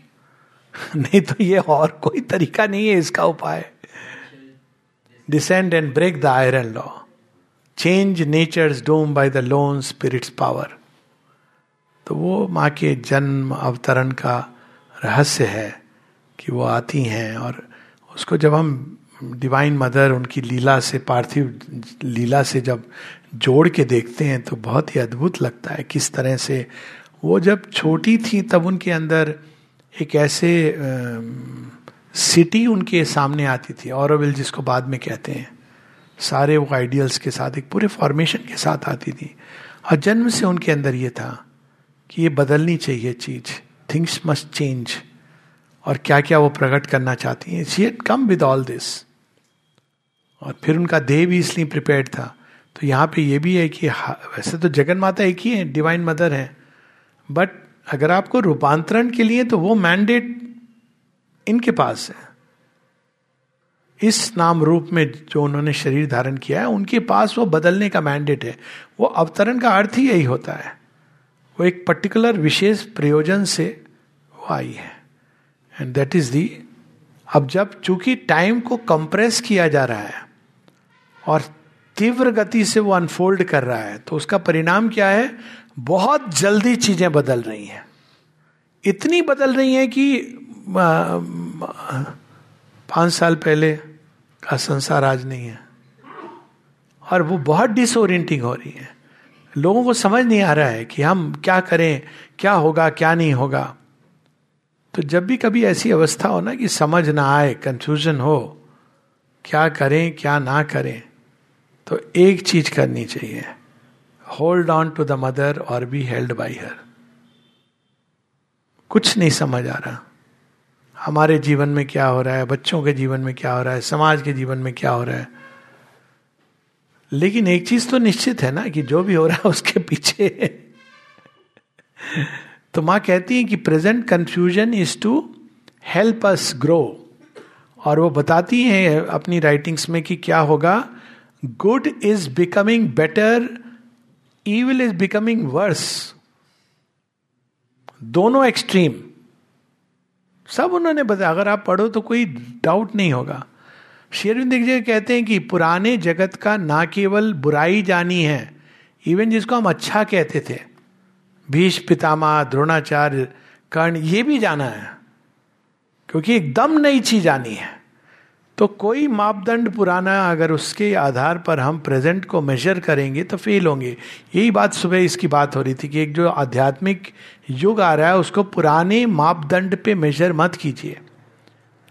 नहीं तो ये और कोई तरीका नहीं है इसका उपाय। Descend and break the iron law change nature's doom by the lone spirit's power तो वो माँ के जन्म अवतरण का रहस्य है कि वो आती हैं और उसको जब हम डिवाइन मदर उनकी लीला से, पार्थिव लीला से जब जोड़ के देखते हैं तो बहुत ही अद्भुत लगता है किस तरह से वो जब छोटी थी तब उनके अंदर एक ऐसे सिटी उनके सामने आती थी औरविल जिसको बाद में कहते हैं। सारे वो आइडियल्स के साथ, एक पूरे फॉर्मेशन के साथ आती थी। और जन्म से उनके अंदर ये था कि ये बदलनी चाहिए चीज़। थिंग्स मस्ट चेंज और क्या क्या वो प्रकट करना चाहती हैं। She at come with all this और फिर उनका देह भी इसलिए प्रिपेयर था। तो यहाँ पे ये भी है कि वैसे तो जगन माता एक ही है डिवाइन मदर है। बट अगर आपको रूपांतरण के लिए तो वो मैंडेट इनके पास है। इस नाम रूप में जो उन्होंने शरीर धारण किया है, उनके पास वो बदलने का मैंडेट है। वो अवतरण का अर्थ ही यही होता है। वो एक पर्टिकुलर विशेष प्रयोजन से वो आई है। एंड दैट इज़ दी अब जब चूँकि टाइम को कंप्रेस किया जा रहा है और तीव्र गति से वो अनफोल्ड कर रहा है तो उसका परिणाम क्या है? बहुत जल्दी चीज़ें बदल रही हैं। इतनी बदल रही हैं कि पाँच साल पहले का संसार आज नहीं है। और वो बहुत डिसोरिएंटिंग हो रही है। लोगों को समझ नहीं आ रहा है कि हम क्या करें, क्या होगा, क्या नहीं होगा। तो जब भी कभी ऐसी अवस्था हो ना कि समझ ना आए कंफ्यूजन हो, क्या करें, क्या ना करें तो एक चीज़ करनी चाहिए। Hold on to the mother और बी हेल्ड बाई हर कुछ नहीं समझ आ रहा। हमारे जीवन में क्या हो रहा है, बच्चों के जीवन में क्या हो रहा है, समाज के जीवन में क्या हो रहा है लेकिन एक चीज़ तो निश्चित है ना कि जो भी हो रहा है उसके पीछे <laughs> तो माँ कहती है कि present confusion is to help us grow और वो बताती हैं अपनी राइटिंग्स में कि क्या होगा। Good is becoming better evil is becoming worse दोनों एक्सट्रीम सब उन्होंने बताया। अगर आप पढ़ो तो कोई डाउट नहीं होगा। शेरविंद जी कहते हैं कि पुराने जगत का ना केवल बुराई जानी है इवन जिसको हम अच्छा कहते थे। भीष पितामा द्रोणाचार्य, कर्ण, ये भी जाना है, क्योंकि एकदम नई चीज़ आनी है। तो कोई मापदंड पुराना अगर उसके आधार पर हम प्रेजेंट को मेजर करेंगे तो फेल होंगे। यही बात सुबह इसकी बात हो रही थी कि एक जो आध्यात्मिक युग आ रहा है, उसको पुराने मापदंड पे मेजर मत कीजिए।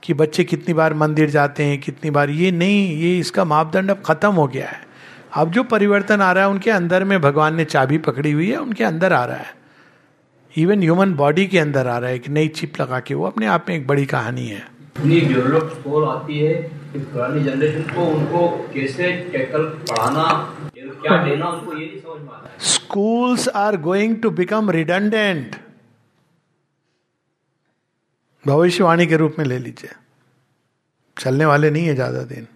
कि बच्चे कितनी बार मंदिर जाते हैं कितनी बार ये नहीं ये इसका मापदंड अब खत्म हो गया है। अब जो परिवर्तन आ रहा है उनके अंदर में भगवान ने चाबी पकड़ी हुई है उनके अंदर आ रहा है। इवन ह्यूमन बॉडी के अंदर आ रहा है एक नई चिप लगा के वो अपने आप में एक बड़ी कहानी है। इतनी डेवलप स्कोर आती है कि पुरानी जनरेशन को उनको कैसे टैकल पढ़ाना क्या देना उनको ये नहीं समझ में आता। Schools are going to become redundant भविष्यवाणी के रूप में ले लीजिए। चलने वाले नहीं है ज़्यादा दिन।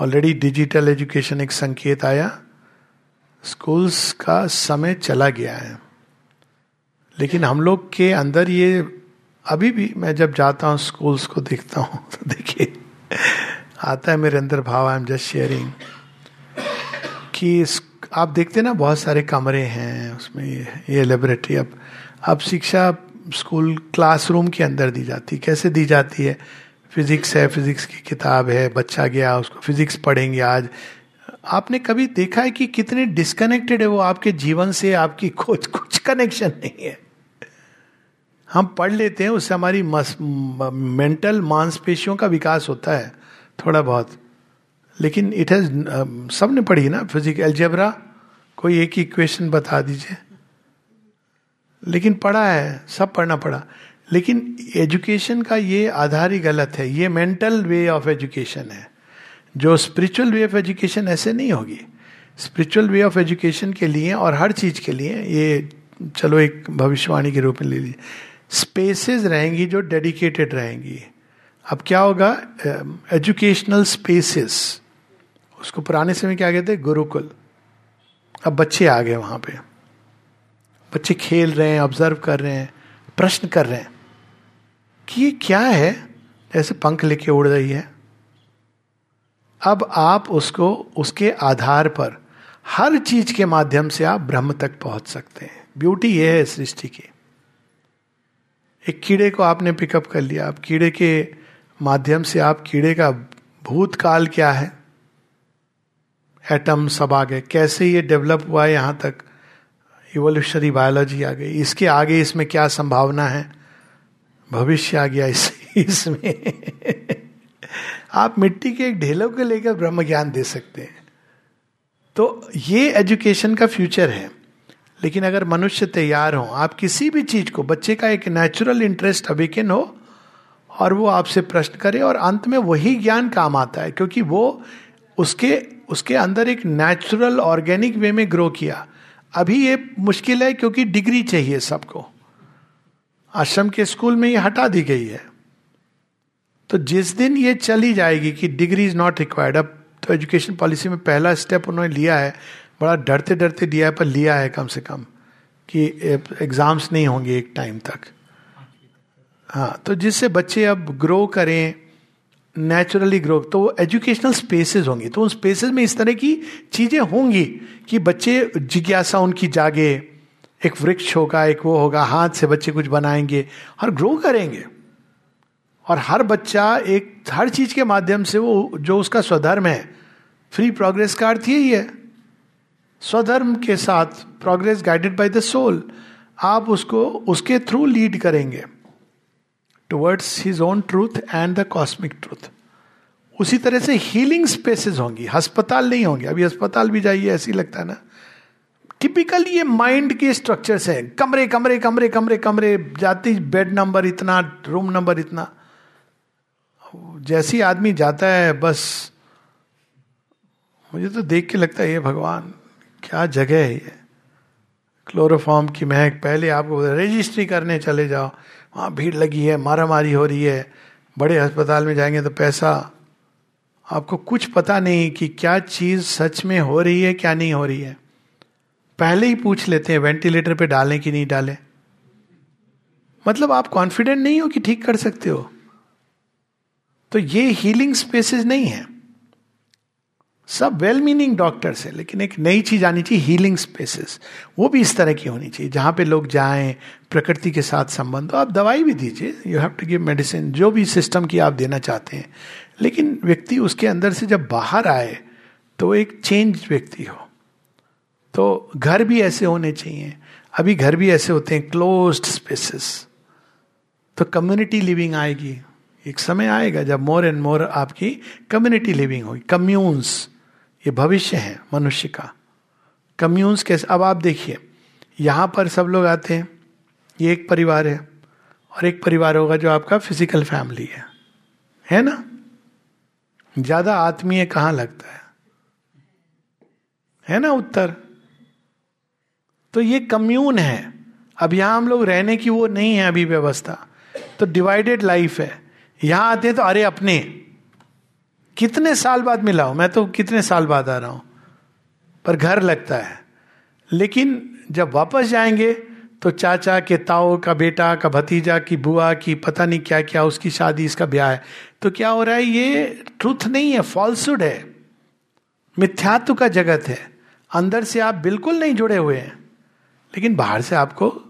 ऑलरेडी डिजिटल एजुकेशन एक संकेत आया। स्कूल्स का समय चला गया है। लेकिन हम लोग के अंदर ये अभी भी मैं जब जाता हूँ स्कूल्स को देखता हूँ तो देखिए आता है मेरे अंदर भाव आई एम जस्ट शेयरिंग कि आप देखते ना बहुत सारे कमरे हैं उसमें ये, ये लेबोरेटरी अब अब शिक्षा स्कूल क्लासरूम के अंदर दी जाती है। कैसे दी जाती है? फिजिक्स है, फिजिक्स की किताब है, बच्चा गया, उसको फिजिक्स पढ़ेंगे आज। आपने कभी देखा है कि कितने डिस्कनेक्टेड है वो? आपके जीवन से आपकी कुछ कुछ कनेक्शन नहीं है। हम पढ़ लेते हैं, उससे हमारी मेंटल मांसपेशियों का विकास होता है, थोड़ा बहुत। लेकिन इट हैज़ सबने पढ़ी ना? फिजिक एल्जेब्रा कोई एक इक्वेशन बता दीजिए। लेकिन पढ़ा है, सब पढ़ना पड़ा लेकिन एजुकेशन का ये आधार ही गलत है, ये मेंटल वे ऑफ़ एजुकेशन है। जो स्पिरिचुअल वे ऑफ़ एजुकेशन ऐसे नहीं होगी। स्पिरिचुअल वे ऑफ़ एजुकेशन के लिए और हर चीज़ के लिए, ये चलो एक भविष्यवाणी के रूप में ले लीजिए। स्पेसेस रहेंगी जो डेडिकेटेड रहेंगी। अब क्या होगा? Educational spaces. उसको पुराने समय क्या कहते गुरुकुल। अब बच्चे आ गए वहाँ पे। बच्चे खेल रहे हैं ऑब्ज़र्व कर रहे हैं, प्रश्न कर रहे हैं कि ये क्या है? जैसे पंख लेके उड़ रही है। अब आप उसको, उसके आधार पर हर चीज़ के माध्यम से आप ब्रह्म तक पहुँच सकते हैं। ब्यूटी ये है सृष्टि की। एक कीड़े को आपने पिकअप कर लिया। आप कीड़े के माध्यम से आप, कीड़े का भूतकाल क्या है? एटम सब आ गए कैसे ये डेवलप हुआ है यहाँ तक? इवोल्यूशनरी बायोलॉजी आ गई। इसके आगे इसमें क्या संभावना है? भविष्य आ गया इस, इसमें। आप मिट्टी के एक ढेलों को लेकर ब्रह्म ज्ञान दे सकते हैं। तो ये एजुकेशन का फ्यूचर है। लेकिन अगर मनुष्य तैयार हो आप किसी भी चीज़ को बच्चे का एक नेचुरल इंटरेस्ट अवेकन हो और वो आपसे प्रश्न करे और अंत में वही ज्ञान काम आता है क्योंकि वो उसके उसके अंदर एक नेचुरल ऑर्गेनिक वे में ग्रो किया। अभी ये मुश्किल है क्योंकि डिग्री चाहिए सबको। आश्रम के स्कूल में ये हटा दी गई है। तो जिस दिन ये चली जाएगी कि डिग्री इज़ नॉट रिक्वायर्ड, अब तो एजुकेशन पॉलिसी में पहला स्टेप उन्होंने लिया है, बड़ा डरते डरते दिया है पर लिया है कम से कम कि एग्ज़ाम्स नहीं होंगे एक टाइम तक। हाँ तो जिससे बच्चे अब ग्रो करें नेचुरली ग्रो तो वो एजुकेशनल स्पेसेस होंगी। तो उन स्पेसेस में इस तरह की चीज़ें होंगी कि बच्चे जिज्ञासा उनकी जागे, एक वृक्ष होगा, एक वो होगा, हाथ से बच्चे कुछ बनाएँगे और ग्रो करेंगे। और हर बच्चा एक, हर चीज़ के माध्यम से वो, जो उसका स्वधर्म है फ्री प्रोग्रेस का अर्थ यही है। स्वधर्म के साथ progress guided by the soul आप उसको, उसके थ्रू लीड करेंगे। Towards his own truth and the cosmic truth उसी तरह से हीलिंग स्पेसेस होंगी, अस्पताल नहीं होंगे। अभी अस्पताल भी जाइए, ऐसी लगता है ना। टिपिकल ये माइंड के स्ट्रक्चर्स हैं। कमरे कमरे कमरे कमरे कमरे, जाती बेड नंबर इतना रूम नंबर इतना। जैसी आदमी जाता है, बस, मुझे तो देख के लगता है, ये भगवान, क्या जगह है ये? क्लोरोफॉर्म की महक, पहले आपको रजिस्ट्री करने चले जाओ। वहाँ भीड़ लगी है मारा मारी हो रही है, बड़े अस्पताल में जाएँगे तो पैसा। आपको कुछ पता नहीं कि क्या चीज़ सच में हो रही है, क्या नहीं हो रही है। पहले ही पूछ लेते हैं, वेंटिलेटर पे डालें कि नहीं डालें। मतलब आप कॉन्फिडेंट नहीं हो कि ठीक कर सकते हो। तो ये हीलिंग स्पेसेस नहीं है। सब वेल मीनिंग डॉक्टर्स है, लेकिन एक नई चीज़ आनी चाहिए हीलिंग स्पेसेस वो भी इस तरह की होनी चाहिए, जहाँ पे लोग जाएँ, प्रकृति के साथ संबंध तो आप दवाई भी दीजिए you have to give medicine जो भी सिस्टम की आप देना चाहते हैं। लेकिन व्यक्ति उसके अंदर से जब बाहर आए तो एक चेंज व्यक्ति हो। तो घर भी ऐसे होने चाहिए। अभी घर भी ऐसे होते हैं क्लोज्ड स्पेसेस तो कम्युनिटी लिविंग आएगी। एक समय आएगा जब मोर एंड मोर आपकी कम्युनिटी लिविंग होगी कम्यून्स ये भविष्य है मनुष्य का। कम्यून्स कैसे, अब आप देखिए, यहाँ पर सब लोग आते हैं, ये एक परिवार है, और एक परिवार होगा जो आपका फ़िज़िकल फैमिली है। है ना? ज़्यादा आत्मीय कहाँ लगता है? है ना उत्तर? तो ये कम्यून है। अब यहाँ हम लोग रहने की वो नहीं है अभी व्यवस्था। तो डिवाइडेड लाइफ है। यहाँ आते हैं तो अरे अपने। कितने साल बाद मिला हूँ मैं तो कितने साल बाद आ रहा हूँ? पर घर लगता है। लेकिन जब वापस जाएँगे तो चाचा के ताओ का बेटा, का भतीजा, की बुआ, की पता नहीं क्या क्या उसकी शादी, इसका ब्याह है। तो क्या हो रहा है, ये ट्रुथ नहीं है फॉल्सुड है। मिथ्यात्व का जगत है। अंदर से आप बिल्कुल नहीं जुड़े हुए हैं। लेकिन बाहर से आपको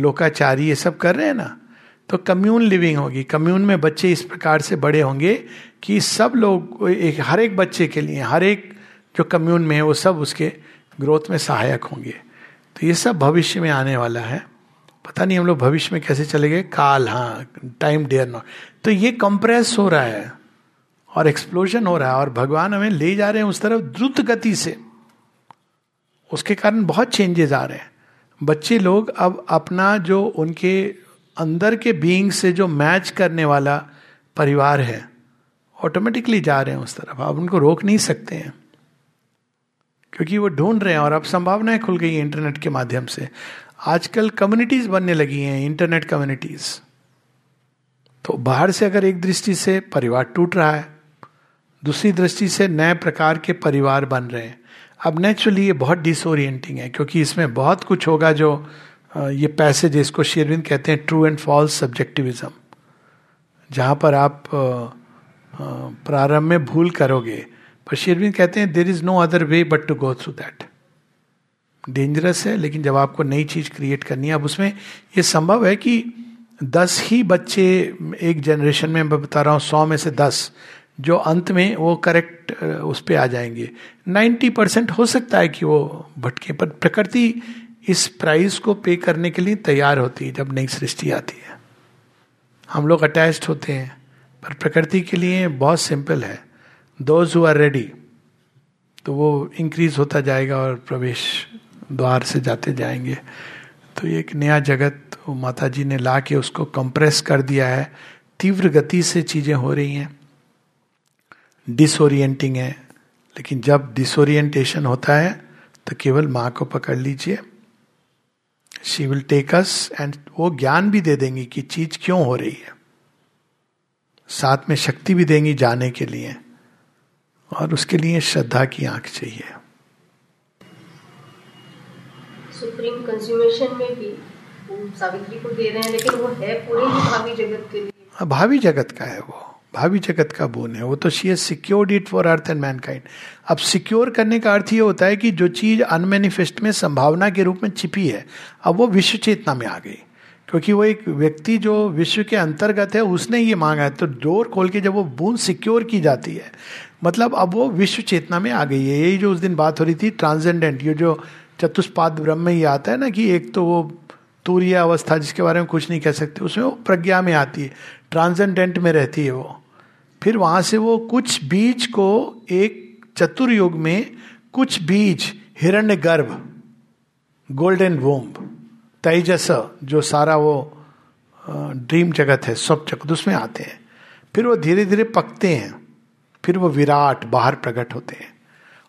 लोकाचारी ये सब कर रहे हैं ना। तो कम्यून लिविंग होगी। कम्यून में बच्चे इस प्रकार से बड़े होंगे कि सब लोग, एक, हर एक बच्चे के लिए, हर एक जो कम्यून में है, वो सब उसके ग्रोथ में सहायक होंगे। तो ये सब भविष्य में आने वाला है। पता नहीं हम लोग भविष्य में कैसे चले गए। काल हाँ टाइम डेयर नॉट तो ये कंप्रेस हो रहा है और एक्सप्लोजन हो रहा है और भगवान हमें ले जा रहे हैं उस तरफ़ द्रुत गति से। उसके कारण बहुत चेंजेस आ रहे हैं। बच्चे लोग अब अपना जो उनके अंदर के बीइंग से जो मैच करने वाला परिवार है ऑटोमेटिकली जा रहे हैं उस तरफ़। आप उनको रोक नहीं सकते हैं। क्योंकि वो ढूंढ रहे हैं और अब संभावनाएँ खुल गई इंटरनेट के माध्यम से। आजकल कम्युनिटीज बनने लगी हैं इंटरनेट कम्युनिटीज तो बाहर से अगर एक दृष्टि से परिवार टूट रहा है, दूसरी दृष्टि से नए प्रकार के परिवार बन रहे हैं। अब नेचुरली ये बहुत डिसोरिएंटिंग है, क्योंकि इसमें बहुत कुछ होगा जो ये पैसे जिसको शेरविंद कहते हैं ट्रू एंड फॉल्स सब्जेक्टिविज्म जहाँ पर आप प्रारंभ में भूल करोगे। पर शेरविंद कहते हैं there is no other way but to go through that dangerous है, लेकिन जब आपको नई चीज़ क्रिएट करनी है, अब उसमें यह संभव है कि दस ही बच्चे, एक जनरेशन में, मैं बता रहा हूँ, सौ में से दस, जो अंत में वो करेक्ट उस पर आ जाएँगे। नाइन्टी परसेंट हो सकता है कि वो भटके, पर प्रकृति इस प्राइस को पे करने के लिए तैयार होती है, जब नई सृष्टि आती है। हम लोग अटैच्ड होते हैं। पर प्रकृति के लिए बहुत सिंपल है। दोज हु आर रेडी तो वो इंक्रीज होता जाएगा और प्रवेश द्वार से जाते जाएँगे। तो एक नया जगत माता जी ने ला के उसको कंप्रेस कर दिया है। तीव्र गति से चीज़ें हो रही हैं। डिसोरिएंटिंग है। लेकिन जब डिसोरिएंटेशन होता है तो केवल माँ को पकड़ लीजिए। She will take us and वो ज्ञान भी दे देंगी कि चीज़ क्यों हो रही है। साथ में शक्ति भी देंगी जाने के लिए और उसके लिए श्रद्धा की आँख चाहिए। सुप्रीम कंज्यूमेशन में भी सावित्री को दे रहे हैं लेकिन वो है पूरे भावी जगत के लिए। हाँ, भावी जगत का है वो। भावी जगत का बोन है। वो तो she has secured it for earth and mankind अब सिक्योर करने का अर्थ ये होता है कि जो चीज़ अनमेनिफेस्ट में संभावना के रूप में छिपी है अब वो विश्व चेतना में आ गई। क्योंकि वो एक व्यक्ति जो विश्व के अंतर्गत है, उसने ये मांगा है। तो डोर खोल के जब वो बूंद सिक्योर की जाती है मतलब अब वो विश्व चेतना में आ गई है। यही जो उस दिन बात हो रही थी ट्रांसजेंडेंट ये जो चतुष्पाद ब्रह्म में ये आता है ना कि एक तो वो तूर्य अवस्था जिसके बारे में कुछ नहीं कह सकते, उसमें वो प्रज्ञा में आती है ट्रांसजेंडेंट में रहती है वो। फिर वहाँ से वो कुछ बीज को एक चतुर्युग में कुछ बीज, हिरण्य गर्भ, गोल्डन वोम्ब तेजस, जो सारा वो ड्रीम जगत है, सब जगत उसमें आते हैं। फिर वो धीरे धीरे पकते हैं। फिर वो विराट बाहर प्रकट होते हैं।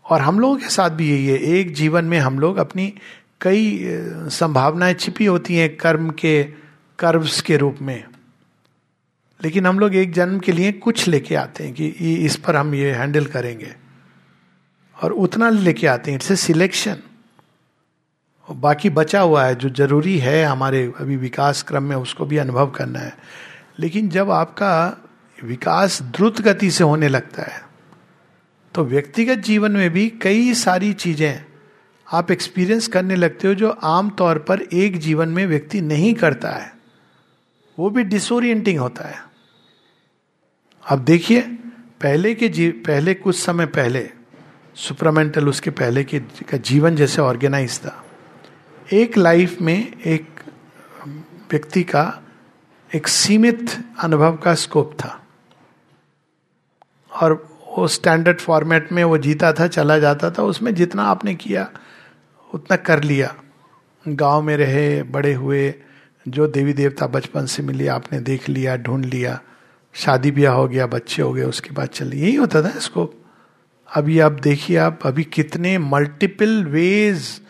और हम लोगों के साथ भी यही है। एक जीवन में हम लोग अपनी कई संभावनाएँ छिपी होती हैं कर्म के, कर्व्स के रूप में। लेकिन हम लोग एक जन्म के लिए कुछ लेके आते हैं कि इस पर हम ये हैंडल करेंगे। और उतना लेके आते हैं। It's a selection. बाकी बचा हुआ है, जो ज़रूरी है हमारे अभी विकास क्रम में, उसको भी अनुभव करना है। लेकिन जब आपका विकास द्रुत गति से होने लगता है तो व्यक्तिगत जीवन में भी कई सारी चीज़ें आप एक्सपीरियंस करने लगते हो, जो आम तौर पर एक जीवन में व्यक्ति नहीं करता है। वो भी डिसोरिएंटिंग होता है। अब देखिए, पहले के जी, पहले कुछ समय पहले सुपरामेंटल उसके पहले के, का जीवन जैसे ऑर्गेनाइज था। एक लाइफ में एक व्यक्ति का एक सीमित अनुभव का स्कोप था। और वो स्टैंडर्ड फॉर्मेट में वो जीता था, चला जाता था, उसमें जितना आपने किया, उतना कर लिया। गाँव में रहे, बड़े हुए, जो देवी देवता बचपन से मिली, आपने देख लिया, ढूंढ लिया। शादी ब्याह हो गया, बच्चे हो गए, उसके बाद चल, यही होता था स्कोप अभी आप देखिए, आप अभी कितने मल्टीपल वेज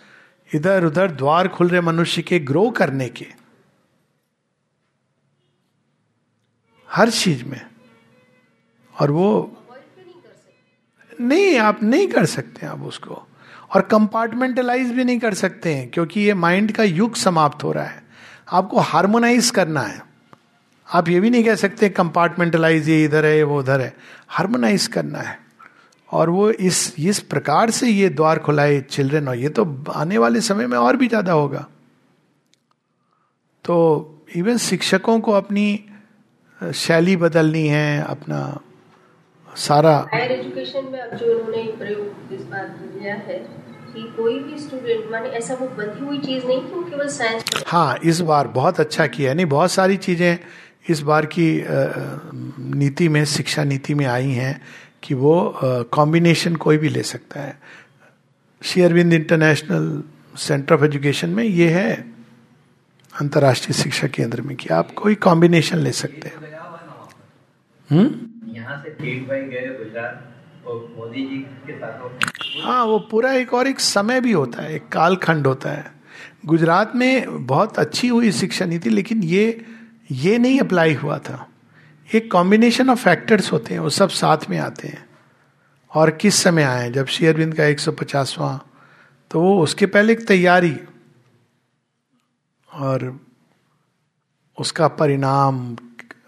इधर उधर द्वार खुल रहे मनुष्य के ग्रो करने के। हर चीज़ में। और वो नहीं, आप नहीं कर सकते आप उसको। और कंपार्टमेंटलाइज भी नहीं कर सकते हैं, क्योंकि ये माइंड का युग समाप्त हो रहा है। आपको हार्मोनाइज करना है। आप ये भी नहीं कह सकते कंपार्टमेंटलाइज ये इधर है वो उधर है। हार्मोनाइज करना है। और वो इस इस प्रकार से ये द्वार खुलाए चिल्ड्रेन और ये तो आने वाले समय में और भी ज़्यादा होगा। तो इवन शिक्षकों को अपनी शैली बदलनी है अपना सारा। हायर एजुकेशन में अब जो उन्होंने प्रयोग इस बात किया है कि कोई भी स्टूडेंट माने ऐसा वो बंधी हुई चीज़ नहीं कि वो केवल साइंस हाँ इस बार बहुत अच्छा किया नहीं बहुत सारी चीज़ें इस बार की नीति में शिक्षा नीति में आई हैं। कि वो कॉम्बिनेशन uh, कोई भी ले सकता है। शेयरविंद इंटरनेशनल सेंटर ऑफ़ एजुकेशन में ये है अंतर्राष्ट्रीय शिक्षा केंद्र में कि आप कोई कॉम्बिनेशन ले सकते हैं। हम्म? यहाँ से गए गुजरात मोदी जी के साथ हाँ। वो पूरा एक और एक समय भी होता है एक कालखंड होता है। गुजरात में बहुत अच्छी हुई शिक्षा नीति लेकिन ये ये नहीं अप्लाई हुआ था। एक कॉम्बिनेशन ऑफ़ फैक्टर्स होते हैं, वो सब साथ में आते हैं। और किस समय आए जब शेयरबिंद का एक सौ तो वो उसके पहले एक तैयारी और उसका परिणाम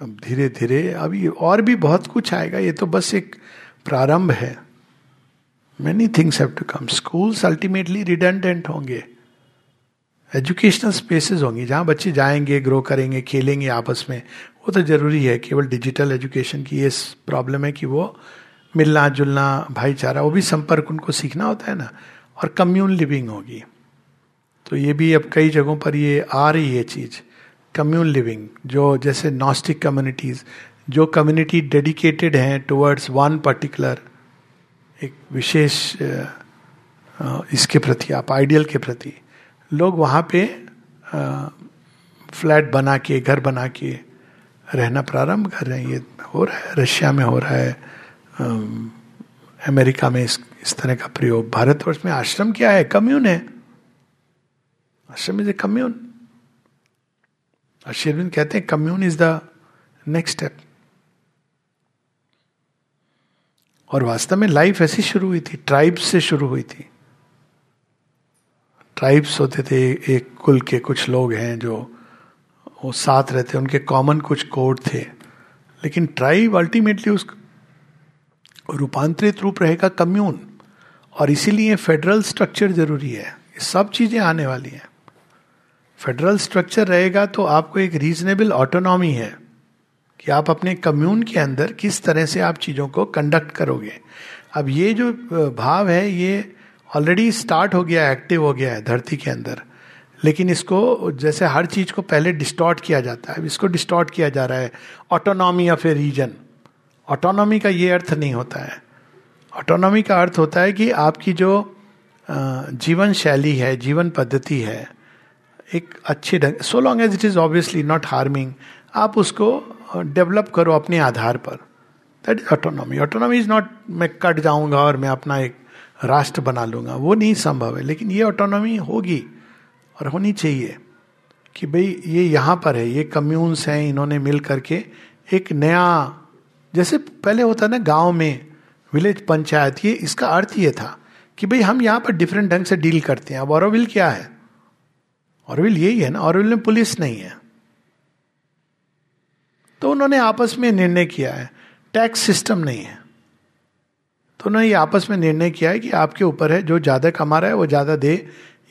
धीरे धीरे अभी और भी बहुत कुछ आएगा। ये तो बस एक प्रारंभ है। Many things have to come schools ultimately redundant होंगे। एजुकेशनल स्पेसेस होंगी। जहाँ बच्चे जाएँगे ग्रो करेंगे, खेलेंगे आपस में। वो तो ज़रूरी है, केवल डिजिटल एजुकेशन की ये प्रॉब्लम है कि वो मिलना जुलना, भाईचारा, वो भी संपर्क उनको सीखना होता है ना, और कम्यून लिविंग होगी। तो ये भी अब कई जगहों पर ये आ रही है चीज़ कम्यून लिविंग जो जैसे नॉस्टिक कम्युनिटीज जो कम्युनिटी डेडिकेटेड हैं टुवर्ड्स वन पर्टिकुलर एक विशेष इसके प्रति, आप आइडियल के प्रति। लोग वहाँ पे फ्लैट बना के, घर बना के रहना प्रारंभ कर रहे हैं। ये हो रहा है। रशिया में हो रहा है। अमेरिका में इस इस तरह का प्रयोग। भारतवर्ष में आश्रम क्या है? कम्यून है। आश्रम इज़ ए कम्यून। शेरविंद कहते हैं, commune is the next step. और वास्तव में लाइफ ऐसी शुरू हुई थी। ट्राइब्स से शुरू हुई थी। ट्राइब्स होते थे। एक कुल के कुछ लोग हैं जो वो साथ रहते, उनके कॉमन कुछ कोड थे। लेकिन ट्राइब अल्टीमेटली उस रूपांतरित रूप रहेगा कम्यून और इसीलिए फेडरल स्ट्रक्चर ज़रूरी है। ये सब चीज़ें आने वाली हैं। फेडरल स्ट्रक्चर रहेगा तो आपको एक रीजनेबल ऑटोनॉमी है कि आप अपने कम्यून के अंदर किस तरह से आप चीज़ों को कंडक्ट करोगे। अब ये जो भाव है, ये ऑलरेडी स्टार्ट हो गया एक्टिव हो गया है धरती के अंदर। लेकिन इसको जैसे हर चीज़ को पहले डिस्टॉर्ट किया जाता है, इसको डिस्टॉर्ट किया जा रहा है। Autonomy of a region autonomy का ये अर्थ नहीं होता है। ऑटोनॉमी का अर्थ होता है कि आपकी जो जीवन शैली है, जीवन पद्धति है, एक अच्छे ढंग so long as it is obviously not harming आप उसको डेवलप करो अपने आधार पर। That is autonomy autonomy is not मैं कट जाऊँगा और मैं अपना एक राष्ट्र बना लूँगा। वो नहीं संभव है। लेकिन ये ऑटोनॉमी होगी। और होनी चाहिए कि भाई ये यहाँ पर है, ये कम्यून्स हैं, इन्होंने मिल करके एक नया, जैसे पहले होता ना गाँव में विलेज पंचायत, ये इसका अर्थ ये था कि भाई हम यहाँ पर डिफरेंट ढंग से डील करते हैं। अब औरविल क्या है? औरविल यही है ना औरविल में पुलिस नहीं है। तो उन्होंने आपस में निर्णय किया है टैक्स सिस्टम नहीं है। तो उन्होंने ये आपस में निर्णय किया है कि आपके ऊपर है, जो ज़्यादा कमा रहा है, वो ज़्यादा दे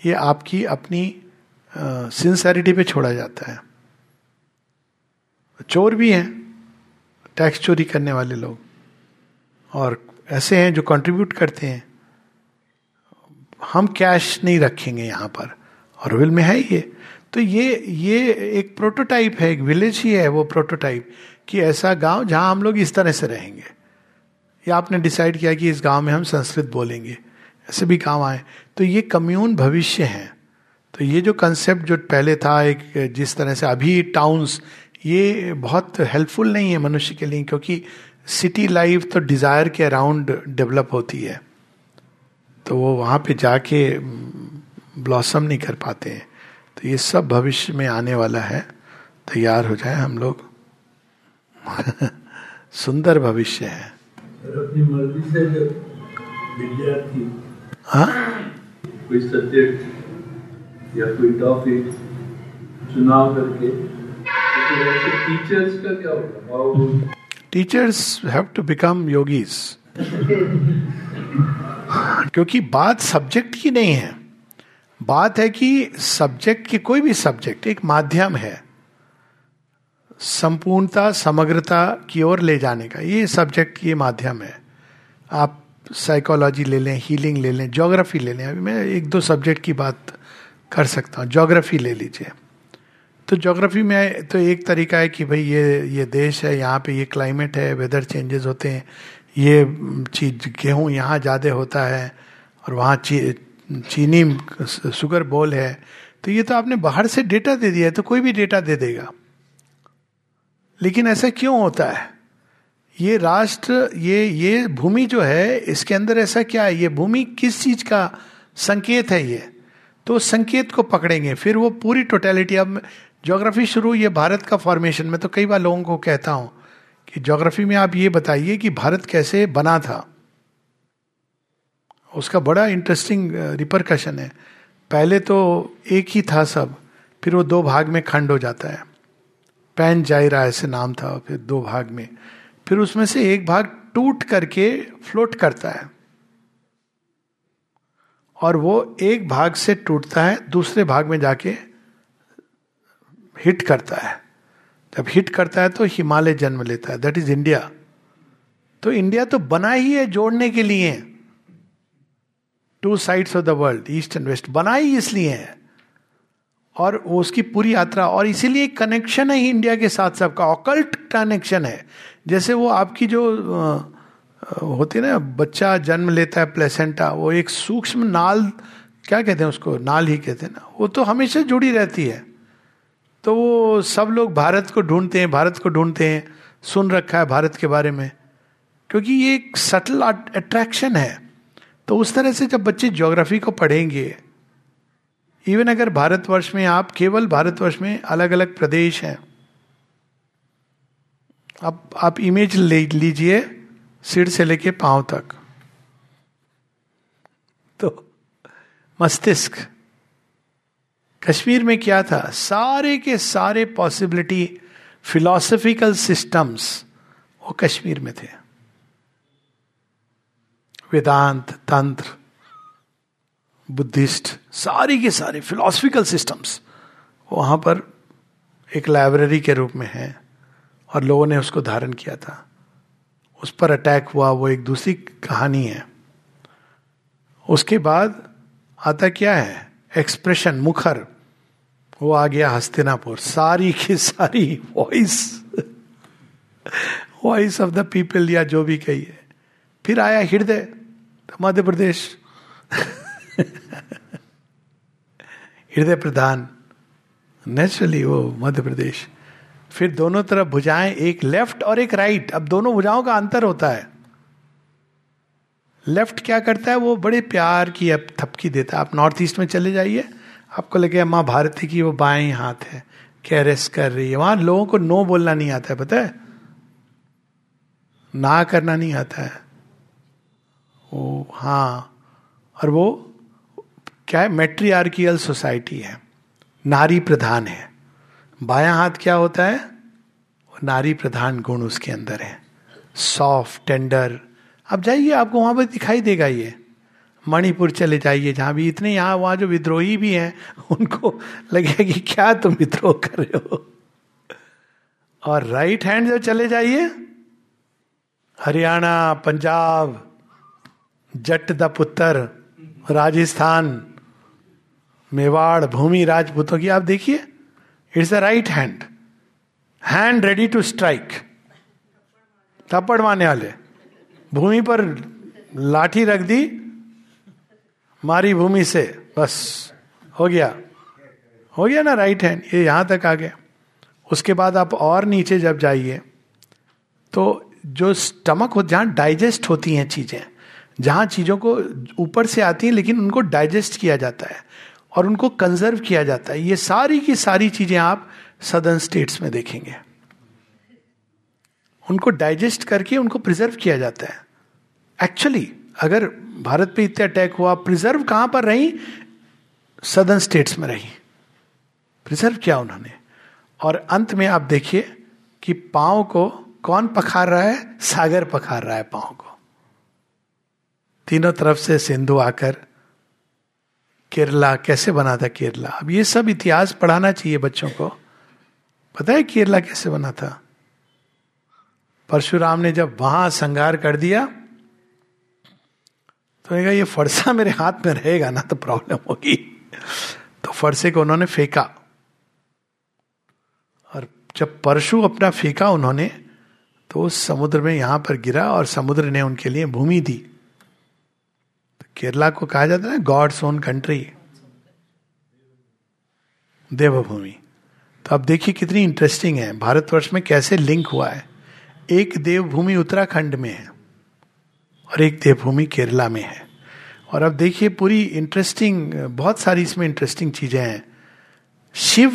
ये आपकी अपनी सिंसेरिटी पे छोड़ा जाता है। चोर भी हैं टैक्स चोरी करने वाले लोग। और ऐसे हैं जो कंट्रीब्यूट करते हैं। हम कैश नहीं रखेंगे यहाँ पर। और विल में है ये। तो ये ये एक प्रोटोटाइप है, एक विलेज ही है वो प्रोटोटाइप कि ऐसा गाँव जहाँ हम लोग इस तरह से रहेंगे। या आपने डिसाइड किया कि इस गाँव में हम संस्कृत बोलेंगे। ऐसे भी गाँव आए। तो ये कम्यून भविष्य है। तो ये जो कंसेप्ट जो पहले था, एक जिस तरह से अभी टाउन्स ये बहुत हेल्पफुल नहीं है मनुष्य के लिए, क्योंकि सिटी लाइफ तो डिज़ायर के अराउंड डेवलप होती है। तो वो वहाँ पे जाके ब्लॉसम नहीं कर पाते हैं। तो ये सब भविष्य में आने वाला है। तैयार हो जाए हम लोग। <laughs> सुंदर भविष्य है। हाँ? कोई सब्जेक्ट या कोई टॉपिक चुनाव करके? तो टीचर्स का क्या होगा? Teachers have to become yogis क्योंकि बात सब्जेक्ट की नहीं है। बात है कि सब्जेक्ट की कोई भी सब्जेक्ट एक माध्यम है। संपूर्णता समग्रता की ओर ले जाने का। ये सब्जेक्ट ये माध्यम है। आप साइकोलॉजी ले लें हीलिंग ले लें जोग्राफी ले लें। अभी मैं एक दो सब्जेक्ट की बात कर सकता हूँ। जोग्राफी ले लीजिए। तो जोग्राफी में तो एक तरीका है कि भाई ये ये देश है यहाँ पे ये क्लाइमेट है वेदर चेंजेस होते हैं। ये चीज़ गेहूँ यहाँ ज़्यादा होता है और वहाँ ची, चीनी शुगर बोल है। तो ये तो आपने बाहर से डेटा दे दिया है तो कोई भी डेटा दे देगा। लेकिन ऐसा क्यों होता है? ये राष्ट्र, ये ये भूमि जो है, इसके अंदर ऐसा क्या है? ये भूमि किस चीज़ का संकेत है ये? तो संकेत को पकड़ेंगे, फिर वो पूरी टोटेलिटी अब ज्योग्राफी शुरू, ये भारत का फॉर्मेशन में तो कई बार लोगों को कहता हूँ कि ज्योग्राफी में आप ये बताइए कि भारत कैसे बना था। उसका बड़ा इंटरेस्टिंग रिपरकशन है। पहले तो एक ही था सब, फिर वो दो भाग में खंड हो जाता है। पैन जायरा ऐसे नाम था, फिर दो भाग में। फिर उसमें से एक भाग टूट करके फ्लोट करता है और वो एक भाग से टूटता है, दूसरे भाग में जाके हिट करता है। जब हिट करता है तो हिमालय जन्म लेता है। दैट इज़ इंडिया तो इंडिया तो बना ही है जोड़ने के लिए। Two sides of the world east and west बना ही इसलिए है। और उसकी पूरी यात्रा, और इसीलिए कनेक्शन है इंडिया के साथ सबका ऑकल्ट कनेक्शन है। जैसे वो आपकी जो होती है ना, बच्चा जन्म लेता है प्लेसेंटा, वो एक सूक्ष्म नाल, क्या कहते हैं उसको, नाल ही कहते हैं ना, वो तो हमेशा जुड़ी रहती है। तो वो सब लोग भारत को ढूंढते हैं, भारत को ढूंढते हैं, सुन रखा है भारत के बारे में। क्योंकि ये एक सटल अट्रैक्शन है। तो उस तरह से जब बच्चे ज्योग्राफी को पढ़ेंगे इवन अगर भारतवर्ष में आप, केवल भारतवर्ष में अलग अलग प्रदेश हैं अब, आप इमेज ले लीजिए सिर से लेके पाँव तक। तो मस्तिष्क। कश्मीर में क्या था? सारे के सारे पॉसिबिलिटी फिलोसफिकल सिस्टम्स वो कश्मीर में थे। वेदांत, तंत्र, बुद्धिस्ट, सारी के सारे फिलोसफिकल सिस्टम्स वहाँ पर एक लाइब्रेरी के रूप में है। और लोगों ने उसको धारण किया था। उस पर अटैक हुआ, वो एक दूसरी कहानी है। उसके बाद आता क्या है? एक्सप्रेशन मुखर। वो आ गया हस्तिनापुर। सारी की सारी voice voice of the people या जो भी कहिए फिर आया हृदय तो मध्य प्रदेश। <laughs> हृदय प्रधान। नेचुरली वो मध्य प्रदेश। फिर दोनों तरफ़ भुजाएँ, एक लेफ़्ट और एक राइट अब दोनों भुजाओं का अंतर होता है। लेफ़्ट क्या करता है? वो बड़े प्यार की अब थपकी देता है। आप नॉर्थ ईस्ट में चले जाइए। आपको लगे माँ भारती की वो बाएँ हाथ है। कैरेस कर रही है। वहाँ लोगों को नो बोलना नहीं आता है, पता है? ना करना नहीं आता है। वो हाँ। और वो क्या है? मेट्रियार्कियल सोसाइटी है। नारी प्रधान है। बाया हाथ क्या होता है? वो नारी प्रधान गुण उसके अंदर है। सॉफ्ट टेंडर अब जाइए, आपको वहाँ पर दिखाई देगा ये। मणिपुर चले जाइए, जहाँ भी इतने यहाँ, वहाँ जो विद्रोही भी हैं, उनको लगेगा कि क्या तुम विद्रोह कर रहे हो। और राइट हैंड जो चले जाइए, हरियाणा, पंजाब, जट द पुत्र, राजस्थान, मेवाड़, भूमि राजपूतों की, आप देखिए it's the right hand hand ready to strike थप्पड़ मारने वाले। भूमि पर लाठी रख दी। मारी भूमि से। बस। हो गया। हो गया ना राइट हैंड ये यहाँ तक आ गया। उसके बाद आप और नीचे जब जाइए तो जो स्टमक हो, जहाँ डाइजेस्ट होती हैं चीज़ें, जहाँ चीज़ों को ऊपर से आती हैं, लेकिन उनको डाइजेस्ट किया जाता है। और उनको कंजर्व किया जाता है। ये सारी की सारी चीज़ें आप सदर्न स्टेट्स में देखेंगे। उनको डाइजेस्ट करके उनको प्रिजर्व किया जाता है। एक्चुअली अगर भारत पे इतने अटैक हुआ प्रिजर्व कहाँ पर रही? सदर्न स्टेट्स में रही। प्रिजर्व किया उन्होंने। और अंत में आप देखिए कि पाँव को कौन पखार रहा है? सागर पखार रहा है पाँव को। तीनों तरफ़ से सिंधु आकर केरला कैसे बना था केरला? अब ये सब इतिहास पढ़ाना चाहिए बच्चों को। पता है केरला कैसे बना था? परशुराम ने जब वहाँ संगार कर दिया तो ये फरसा मेरे हाथ में रहेगा ना तो प्रॉब्लम होगी। तो फरसे को उन्होंने फेंका। और जब परशु अपना फेंका उन्होंने तो उस समुद्र में यहाँ पर गिरा और समुद्र ने उनके लिए भूमि दी। केरला को कहा जाता है गॉड्स ओन कंट्री देवभूमि. तो अब देखिए कितनी इंटरेस्टिंग है, भारतवर्ष में कैसे लिंक हुआ है. एक देवभूमि उत्तराखंड में है और एक देवभूमि केरला में है. और अब देखिए पूरी इंटरेस्टिंग बहुत सारी इसमें इंटरेस्टिंग चीज़ें हैं. शिव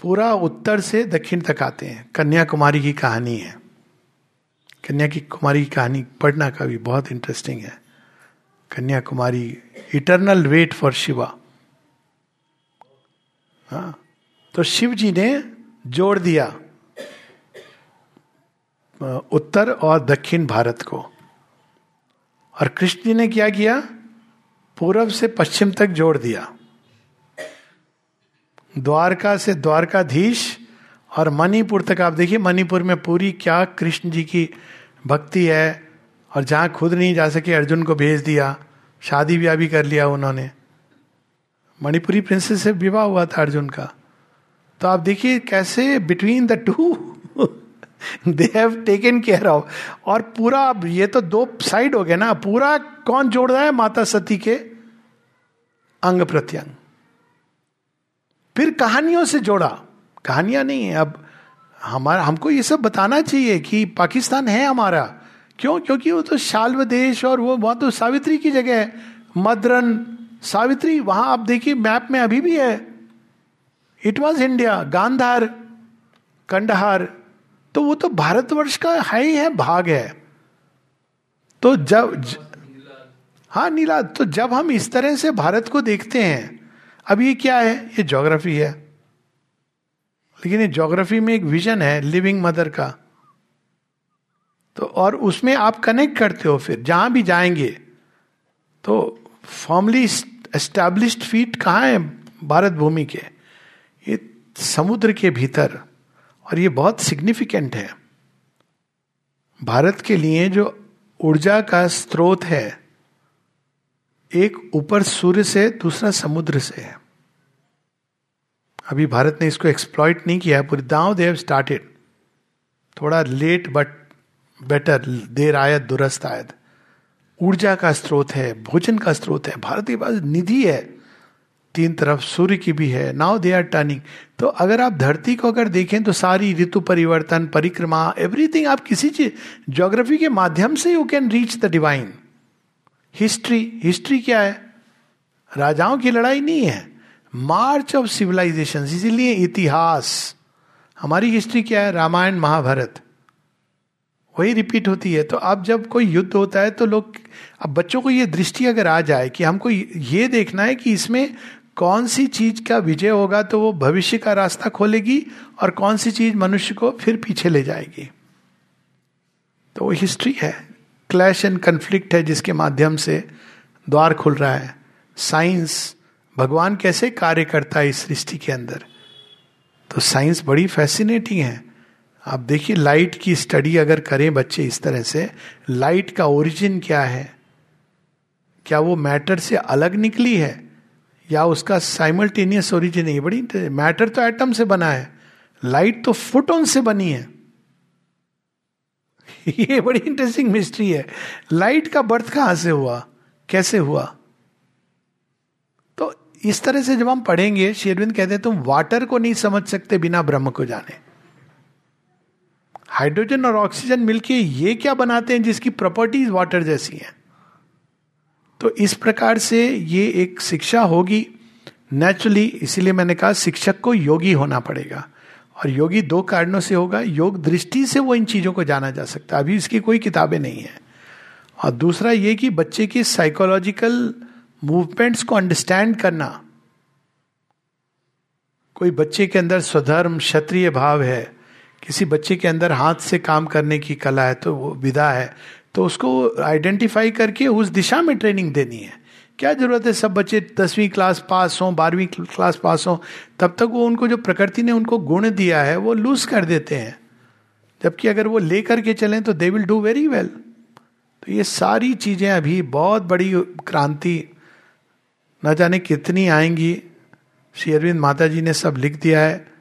पूरा उत्तर से दक्षिण तक आते हैं. कन्याकुमारी की कहानी है. कन्या की कुमारी की कहानी पढ़ना का भी बहुत इंटरेस्टिंग है. Kanyakumari eternal wait for Shiva हाँ तो शिव जी ने जोड़ दिया उत्तर और दक्षिण भारत को। और कृष्ण जी ने क्या किया? पूर्व से पश्चिम तक जोड़ दिया। द्वारका से द्वारकाधीश और मणिपुर तक। आप देखिए, मणिपुर में पूरी क्या कृष्ण जी की भक्ति है और जहाँ खुद नहीं जा सके अर्जुन को भेज दिया, शादी ब्याह भी कर लिया उन्होंने। मणिपुरी प्रिंसेस से विवाह हुआ था अर्जुन का। तो आप देखिए कैसे between the two they have taken care of और पूरा, ये तो दो साइड हो गया ना, पूरा कौन जोड़ रहा है माता सती के? अंग प्रत्यंग। फिर कहानियों से जोड़ा। कहानियाँ नहीं है, अब हमारा, हमको ये सब बताना चाहिए कि पाकिस्तान है हमारा। क्यों? क्योंकि वो तो शाल्व देश और वो वहाँ तो सावित्री की जगह है। मद्रन, सावित्री, वहाँ आप देखिए, मैप में अभी भी है। It was India Gandhar, Kandahar. तो वो तो भारतवर्ष का है ही, है, भाग है। तो जब, ज... हाँ नीला तो जब हम इस तरह से भारत को देखते हैं, अब ये क्या है? ये ज्योग्राफी है। लेकिन ये ज्योग्राफी में एक विजन है लिविंग मदर का। तो और उसमें आप कनेक्ट करते हो फिर, जहाँ भी जाएँगे तो फॉर्मली एस्टैब्लिश्ड फीट कहाँ है भारत भूमि के? ये समुद्र के भीतर, और ये बहुत सिग्निफिकेंट है। भारत के लिए जो ऊर्जा का स्रोत है, एक ऊपर सूर्य से दूसरा समुद्र से है। अभी भारत ने इसको एक्सप्लॉइट नहीं किया पूरी दाव देव स्टार्टेड थोड़ा लेट बट बेटर देर आयत, दुरस्त आयत। ऊर्जा का स्रोत है, भोजन का स्रोत है, भारत के पास निधि है। तीन तरफ़ सूर्य की भी है नाउ दे आर टर्निंग तो अगर आप धरती को अगर देखें तो सारी ऋतु परिवर्तन, परिक्रमा एवरीथिंग आप किसी चीज़ ज्योग्राफी के माध्यम से you can reach the divine history history क्या है? राजाओं की लड़ाई नहीं है। मार्च ऑफ़ सिविलाइजेशन इसीलिए इतिहास। हमारी हिस्ट्री क्या है? रामायण, महाभारत। वही रिपीट होती है। तो अब जब कोई युद्ध होता है तो लोग, अब बच्चों को ये दृष्टि अगर आ जाए कि हमको ये देखना है कि इसमें कौन सी चीज़ का विजय होगा तो वो भविष्य का रास्ता खोलेगी और कौन सी चीज़ मनुष्य को फिर पीछे ले जाएगी। तो वो हिस्ट्री है। क्लैश एंड कंफ्लिक्ट है जिसके माध्यम से द्वार खुल रहा है। साइंस भगवान कैसे कार्य करता है इस सृष्टि के अंदर? तो साइंस बड़ी फैसिनेटिंग है। आप देखिए लाइट की स्टडी अगर करें बच्चे इस तरह से लाइट का ओरिजिन क्या है? क्या वो मैटर से अलग निकली है? या उसका साइमल्टेनियस ओरिजिन है? बड़ी मैटर तो एटम से बना है लाइट तो फोटोन से बनी है। <laughs> ये बड़ी इंटरेस्टिंग मिस्ट्री है। लाइट का बर्थ कहाँ से हुआ? कैसे हुआ? तो इस तरह से जब हम पढ़ेंगे शेरविंद कहते हैं, तुम वाटर को नहीं समझ सकते बिना ब्रह्म को जाने। हाइड्रोजन और ऑक्सीजन मिलके ये क्या बनाते हैं जिसकी प्रॉपर्टीज़ वाटर जैसी हैं? तो इस प्रकार से ये एक शिक्षा होगी नेचुरली इसीलिए मैंने कहा शिक्षक को योगी होना पड़ेगा। और योगी दो कारणों से होगा। योग दृष्टि से वो इन चीज़ों को जाना जा सकता है। अभी इसकी कोई किताबें नहीं है। और दूसरा ये कि बच्चे की साइकोलॉजिकल मूवमेंट्स को अंडरस्टैंड करना। कोई बच्चे के अंदर स्वधर्म, क्षत्रिय भाव है किसी बच्चे के अंदर हाथ से काम करने की कला है तो वो विधा है। तो उसको आइडेंटिफाई करके उस दिशा में ट्रेनिंग देनी है। क्या ज़रूरत है सब बच्चे दसवीं क्लास पास हों, बारहवीं क्लास पास हों, तब तक वो उनको जो प्रकृति ने उनको गुण दिया है, वो लूज कर देते हैं। जबकि अगर वो ले करके चलें तो they will do very well तो ये सारी चीज़ें अभी बहुत बड़ी क्रांति, न जाने कितनी आएँगी। श्री अरविंद माता जी ने सब लिख दिया है।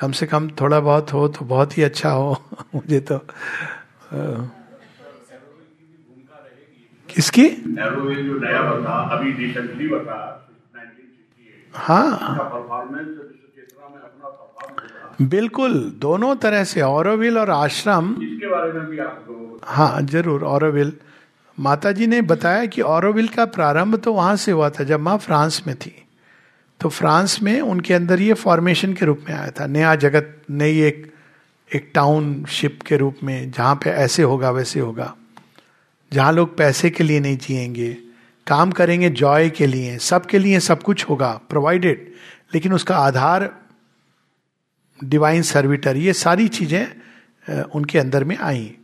कम से कम थोड़ा बहुत हो तो बहुत ही अच्छा हो <laughs> मुझे तो किसकी? हाँ। बिल्कुल दोनों तरह से औरविल और आश्रम इसके बारे में भी आपको हाँ ज़रूर औरविल माता जी ने बताया कि औरविल का प्रारंभ तो वहाँ से हुआ था जब माँ फ्रांस में थी। तो फ्रांस में उनके अंदर ये फॉर्मेशन के रूप में आया था। नया जगत, नई एक एक टाउनशिप के रूप में, जहाँ पे ऐसे होगा, वैसे होगा। जहाँ लोग पैसे के लिए नहीं जिएँगे, काम करेंगे जॉय के लिए सबके लिए सब कुछ होगा प्रोवाइडेड लेकिन उसका आधार डिवाइन सर्विटर ये सारी चीज़ें उनके अंदर में आई।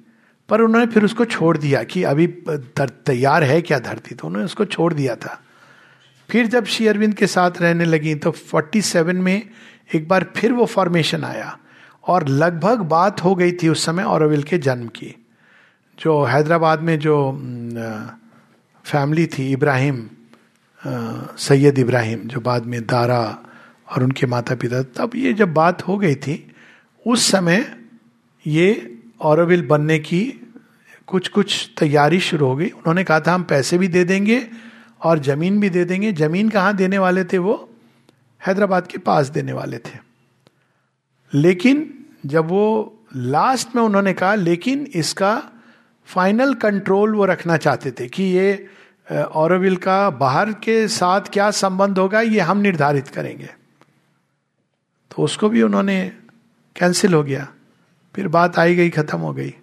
पर उन्होंने फिर उसको छोड़ दिया कि अभी तैयार है क्या धरती? तो उन्होंने उसको छोड़ दिया था। फिर जब श्री अरविंद के साथ रहने लगी तो 47 में एक बार फिर वो फॉर्मेशन आया और लगभग बात हो गई थी उस समय औरविल के जन्म की, जो हैदराबाद में जो फैमिली थी, इब्राहिम सैयद इब्राहिम, जो बाद में दारा और उनके माता पिता तब ये जब बात हो गई थी, उस समय ये औरविल बनने की कुछ कुछ तैयारी शुरू हो गई। उन्होंने कहा था, हम पैसे भी दे देंगे और ज़मीन भी दे देंगे। ज़मीन कहाँ देने वाले थे वो? हैदराबाद के पास देने वाले थे। लेकिन जब वो लास्ट में उन्होंने कहा, लेकिन इसका फाइनल कंट्रोल वो रखना चाहते थे कि ये औरविल का बाहर के साथ क्या संबंध होगा, ये हम निर्धारित करेंगे। तो उसको भी उन्होंने कैंसिल हो गया। फिर बात आई गई, खत्म हो गई।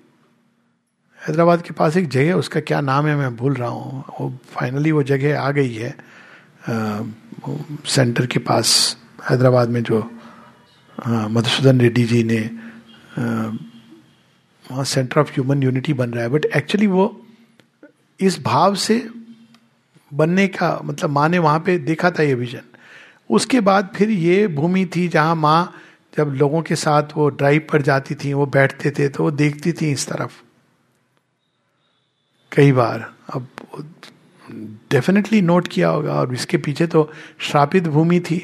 हैदराबाद के पास एक जगह उसका क्या नाम है मैं भूल रहा हूँ। वो फाइनली वो जगह आ गई है सेंटर के पास, हैदराबाद में जो मधुसूदन रेड्डी जी ने वहाँ सेंटर ऑफ़ ह्यूमन यूनिटी बन रहा है। बट एक्चुअली वो इस भाव से बनने का मतलब माँ ने वहाँ पे देखा था ये विजन उसके बाद फिर ये भूमि थी जहाँ माँ जब लोगों के साथ वो ड्राइव पर जाती थी, वो बैठते थे तो वो देखती थी इस तरफ़। कई बार। अब डेफिनेटली नोट किया होगा और इसके पीछे तो श्रापित भूमि थी।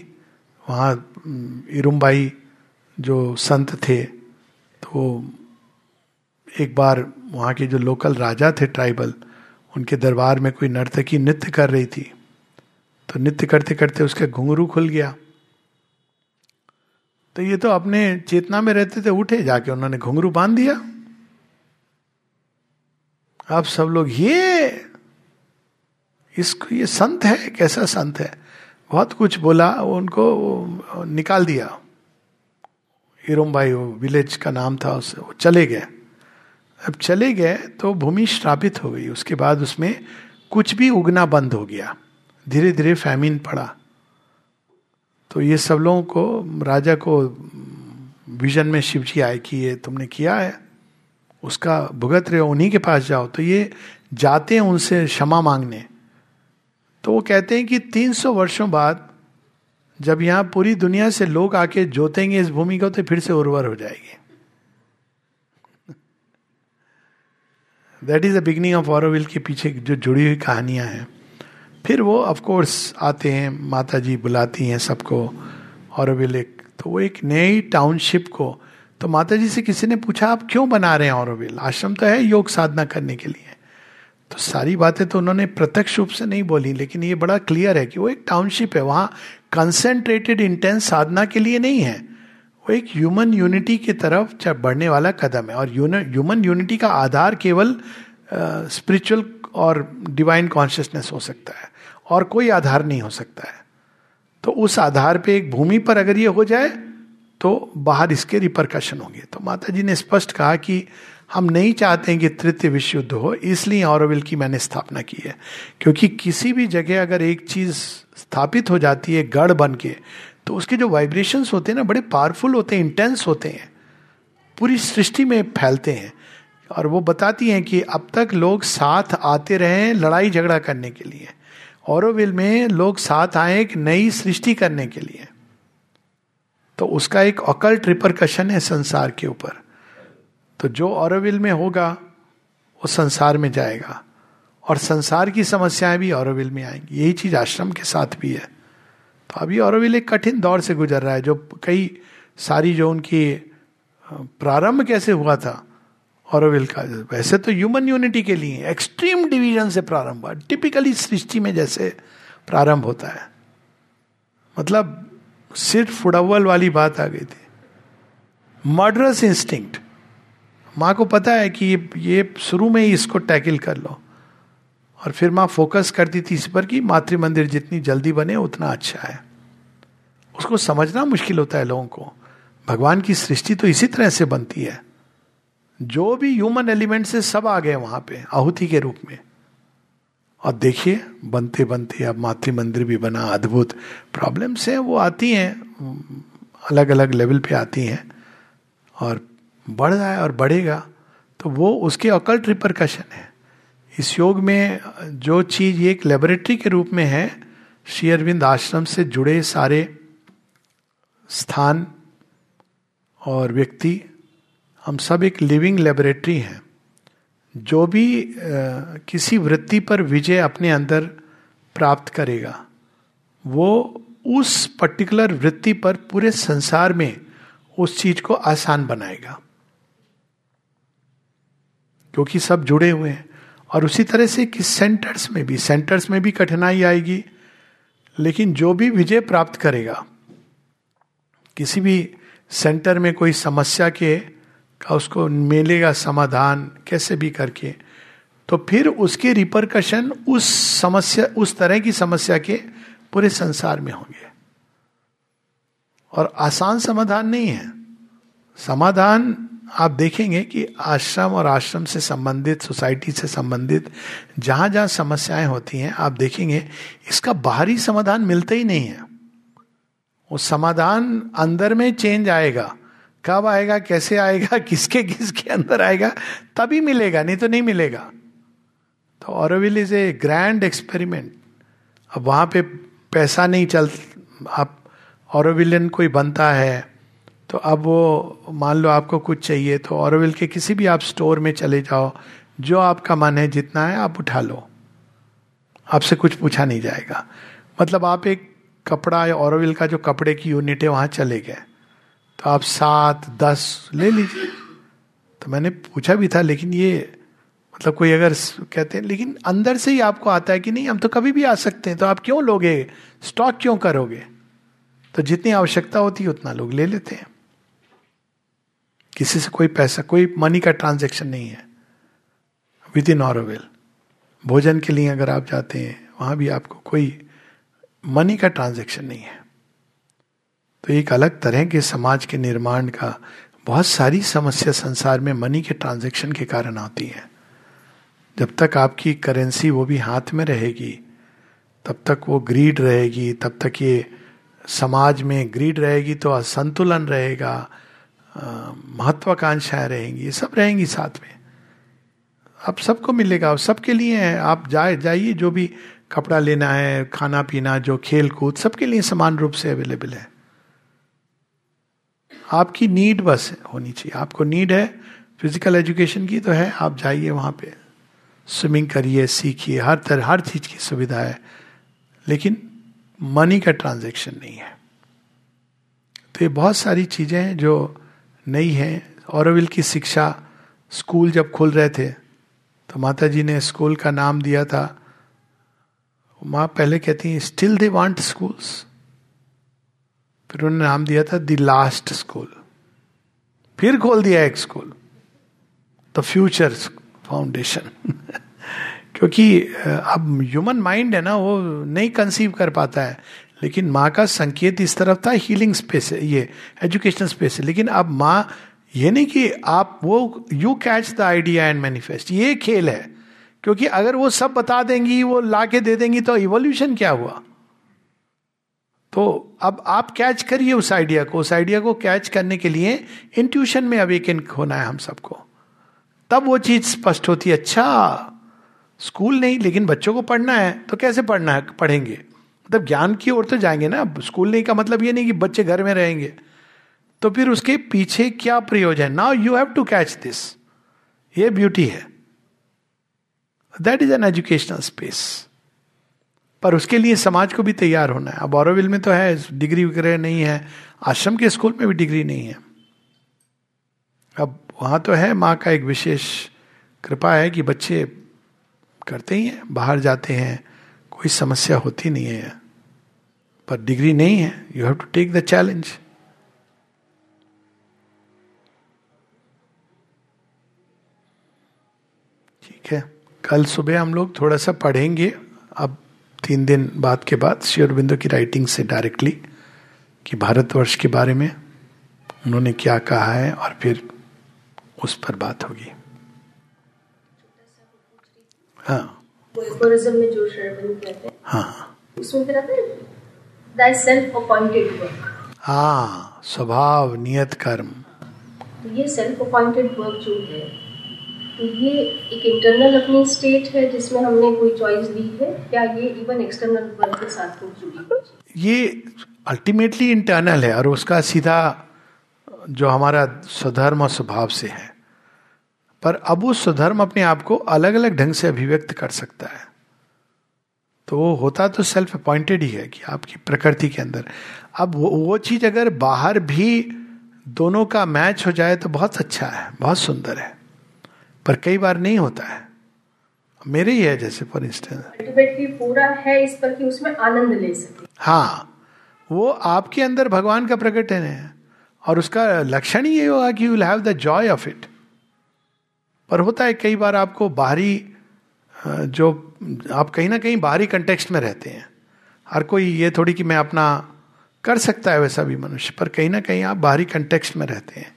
वहाँ इरुम्बाई जो संत थे तो एक बार वहाँ के जो लोकल राजा थे ट्राइबल उनके दरबार में कोई नर्तकी नृत्य कर रही थी। तो नृत्य करते करते उसका घुंघरू खुल गया। तो ये तो अपने चेतना में रहते थे, उठे जाके उन्होंने घुंघरू बाँध दिया। अब सब लोग, ये इसको ये संत है, कैसा संत है? बहुत कुछ बोला, उनको निकाल दिया। इरोम भाई वो विलेज का नाम था उससे वो चले गए। अब चले गए तो भूमि श्रापित हो गई। उसके बाद उसमें कुछ भी उगना बंद हो गया। धीरे धीरे फैमिन पड़ा। तो ये सब लोगों को, राजा को, विजन में शिव जी आए कि ये तुमने किया है। उसका भुगत रहे हो उन्हीं के पास जाओ तो ये जाते हैं उनसे क्षमा मांगने। तो वो कहते हैं कि 300 वर्षों बाद जब यहाँ पूरी दुनिया से लोग आके जोतेंगे इस भूमि को तो फिर से उर्वर हो जाएगी। That is the beginning of Auroville के पीछे जो जुड़ी हुई कहानियाँ हैं। फिर वो ऑफ़ कोर्स आते हैं माता जी बुलाती हैं सबको ऑरोविल एक तो वो एक नई टाउनशिप को तो माता जी से किसी ने पूछा आप क्यों बना रहे हैं ऑरोविल आश्रम तो है योग साधना करने के लिए. तो सारी बातें तो उन्होंने प्रत्यक्ष रूप से नहीं बोली लेकिन ये बड़ा क्लियर है कि वो एक टाउनशिप है वहाँ कंसेंट्रेटेड इंटेंस साधना के लिए नहीं है। वो एक ह्यूमन यूनिटी की तरफ़ बढ़ने वाला कदम है और ह्यूमन यूनिटी का आधार केवल स्पिरिचुअल uh, और डिवाइन कॉन्शियसनेस हो सकता है और कोई आधार नहीं हो सकता है। तो उस आधार पे एक भूमि पर अगर ये हो जाए तो बाहर इसके रिपरकशन होंगे। तो माता जी ने स्पष्ट कहा कि हम नहीं चाहते हैं कि तृतीय विश्व युद्ध हो, इसलिए ऑरोविल की मैंने स्थापना की है। क्योंकि किसी भी जगह अगर एक चीज़ स्थापित हो जाती है, गढ़ बन के तो उसके जो वाइब्रेशंस होते हैं ना, बड़े पावरफुल होते हैं इंटेंस होते हैं, पूरी सृष्टि में फैलते हैं। और वो बताती हैं कि अब तक लोग साथ आते रहे लड़ाई झगड़ा करने के लिए। औरविल में लोग साथ आए एक नई सृष्टि करने के लिए। तो उसका एक अकल्ट रिपरकशन है संसार के ऊपर। तो जो औरविल में होगा, वो संसार में जाएगा। और संसार की समस्याएँ भी औरविल में आएँगी। यही चीज़ आश्रम के साथ भी है। तो अभी औरविल एक कठिन दौर से गुजर रहा है। जो कई सारी जो उनकी प्रारंभ कैसे हुआ था औरविल का, वैसे तो ह्यूमन यूनिटी के लिए एक्सट्रीम डिवीज़न से प्रारंभ हुआ। टिपिकली सृष्टि में जैसे प्रारंभ होता है। मतलब सिर्फ़ फुडवल वाली बात आ गई थी। मर्डरस इंस्टिंक्ट माँ को पता है कि ये शुरू में ही इसको टैकल कर लो। और फिर माँ फोकस करती थी इस पर कि मातृ मंदिर जितनी जल्दी बने, उतना अच्छा है। उसको समझना मुश्किल होता है लोगों को। भगवान की सृष्टि तो इसी तरह से बनती है। जो भी ह्यूमन एलिमेंट से सब आ गए वहाँ पे, आहुति के रूप में। और देखिए, बनते बनते अब मातृ मंदिर भी बना, अद्भुत प्रॉब्लम्स हैं, वो आती हैं अलग अलग लेवल पे आती हैं, और बढ़ रहा है और बढ़ेगा तो वो उसके अकल्ट रिपरकशन है। इस योग में जो चीज़ एक लेबोरेटरी के रूप में है, श्री अरविंद आश्रम से जुड़े सारे स्थान और व्यक्ति, हम सब एक लिविंग लेबोरेटरी हैं। जो भी आ, किसी वृत्ति पर विजय अपने अंदर प्राप्त करेगा वो उस पर्टिकुलर वृत्ति पर पूरे संसार में उस चीज़ को आसान बनाएगा। क्योंकि सब जुड़े हुए हैं और उसी तरह से कि सेंटर्स में भी सेंटर्स में भी कठिनाई आएगी लेकिन जो भी विजय प्राप्त करेगा किसी भी सेंटर में कोई समस्या के का उसको मिलेगा समाधान, कैसे भी करके। तो फिर उसके रिपरकशन उस समस्या, उस तरह की समस्या के पूरे संसार में होंगे। और आसान समाधान नहीं है। समाधान आप देखेंगे कि आश्रम और आश्रम से संबंधित सोसाइटी से संबंधित जहाँ जहाँ समस्याएँ होती हैं, आप देखेंगे इसका बाहरी समाधान मिलता ही नहीं है। वो समाधान अंदर में चेंज आएगा। कब आएगा, कैसे आएगा, <laughs> किसके किसके अंदर आएगा, तभी मिलेगा, नहीं तो नहीं मिलेगा। तो Auroville is a grand experiment अब वहाँ पे पैसा नहीं चल, आप ऑरोविलियन कोई बनता है तो अब वो, मान लो आपको कुछ चाहिए तो ऑरोविल के किसी भी आप स्टोर में चले जाओ, जो आपका मन है, जितना है, आप उठा लो। आपसे कुछ पूछा नहीं जाएगा। मतलब आप एक कपड़ा या ऑरोविल का जो कपड़े की यूनिट है, वहाँ चले गए। तो आप सात, दस ले लीजिए। तो मैंने पूछा भी था, लेकिन ये मतलब कोई अगर कहते हैं, लेकिन अंदर से ही आपको आता है कि नहीं, हम तो कभी भी आ सकते हैं तो आप क्यों लोगे? स्टॉक क्यों करोगे? तो जितनी आवश्यकता होती है, उतना लोग ले लेते हैं। किसी से कोई पैसा, कोई मनी का ट्रांजेक्शन नहीं है। विद इन ऑरोवेल भोजन के लिए अगर आप जाते हैं, वहाँ भी आपको कोई मनी का ट्रांजेक्शन नहीं है। तो एक अलग तरह के समाज के निर्माण का बहुत सारी समस्या संसार में मनी के ट्रांजेक्शन के कारण आती है। जब तक आपकी करेंसी वो भी हाथ में रहेगी, तब तक वो ग्रीड रहेगी, तब तक ये समाज में ग्रीड रहेगी तो असंतुलन रहेगा महत्वाकांक्षाएँ रहेंगी, ये सब रहेंगी साथ में। आप सबको मिलेगा सबके लिए है, आप जाए, जाइए, जो भी कपड़ा लेना है, खाना पीना, जो खेल कूद, सबके लिए समान रूप से अवेलेबल है। आपकी नीड बस होनी चाहिए। आपको नीड है फ़िज़िकल एजुकेशन की तो है, आप जाइए वहाँ पे। स्विमिंग करिए, सीखिए, हर तरह, हर चीज़ की सुविधा है। लेकिन मनी का ट्रांजेक्शन नहीं है। तो ये बहुत सारी चीज़ें हैं जो नई हैं। औरविल की शिक्षा स्कूल जब खुल रहे थे तो माता जी ने स्कूल का नाम दिया था। माँ पहले कहती हैं स्टिल दे वांट स्कूल्स फिर उन्होंने नाम दिया था द लास्ट स्कूल। फिर खोल दिया एक स्कूल, द फ्यूचर फाउंडेशन। <laughs> क्योंकि अब ह्यूमन माइंड है ना, वो नहीं कंसीव कर पाता है। लेकिन माँ का संकेत इस तरफ़ था हीलिंग स्पेस ये एजुकेशनल स्पेस है। लेकिन अब माँ, ये नहीं कि आप वो you catch the idea and manifest ये खेल है। क्योंकि अगर वो सब बता देंगी, वो ला के दे देंगी तो इवोल्यूशन क्या हुआ? तो अब आप कैच करिए उस आइडिया को। उस आइडिया को कैच करने के लिए इंट्यूशन में अवेकन होना है हम सबको। तब वो चीज़ स्पष्ट होती है अच्छा स्कूल नहीं, लेकिन बच्चों को पढ़ना है तो कैसे पढ़ना है? पढ़ेंगे? मतलब ज्ञान की ओर तो जाएँगे ना। स्कूल नहीं का मतलब ये नहीं कि बच्चे घर में रहेंगे। तो फिर उसके पीछे क्या प्रयोजन? Now you have to catch this ये ब्यूटी है। That is an educational space पर उसके लिए समाज को भी तैयार होना है। अब औरविल में तो है, डिग्री वगैरह नहीं है, आश्रम के स्कूल में भी डिग्री नहीं है। अब वहाँ तो है, माँ का एक विशेष कृपा है कि बच्चे करते ही हैं, बाहर जाते हैं, कोई समस्या होती नहीं है। पर डिग्री नहीं है you have to take the challenge ठीक है, कल सुबह हम लोग थोड़ा सा पढ़ेंगे। अब तीन दिन बाद के बाद बिंदु की राइटिंग से डायरेक्टली कि भारतवर्ष के बारे में उन्होंने क्या कहा है और फिर उस पर बात होगी। हाँ। में जो हाँ हाँ। स्वभाव नियत कर्म। तो ये सेल्फ अपॉइंटेड वर्क जो है ये एक इंटरनल अपनी स्टेट है जिसमें हमने कोई चॉइस ली है या ये इवन एक्सटर्नल वर्क के साथ जुड़ी ये अल्टीमेटली इंटरनल है और उसका सीधा जो हमारा स्वधर्म और स्वभाव से है। पर अब वो स्वधर्म अपने आप को अलग अलग ढंग से अभिव्यक्त कर सकता है। तो वो होता तो सेल्फ अपॉइंटेड ही है कि आपकी प्रकृति के अंदर। अब वो, वो चीज़ अगर बाहर भी दोनों का मैच हो जाए तो बहुत अच्छा है बहुत सुंदर है। पर कई बार नहीं होता है। मेरे ही है जैसे फॉर इंस्टेंस पूरा है इस पर कि उसमें आनंद ले सके। हाँ वो आपके अंदर भगवान का प्रकट है और उसका लक्षण ही ये होगा कि you will have the joy of it पर होता है कई बार आपको बाहरी जो आप कहीं ना कहीं बाहरी कंटेक्स्ट में रहते हैं। हर कोई ये थोड़ी कि मैं अपना कर सकता है वैसा भी मनुष्य पर कहीं ना कहीं आप बाहरी कंटेक्स्ट में रहते हैं।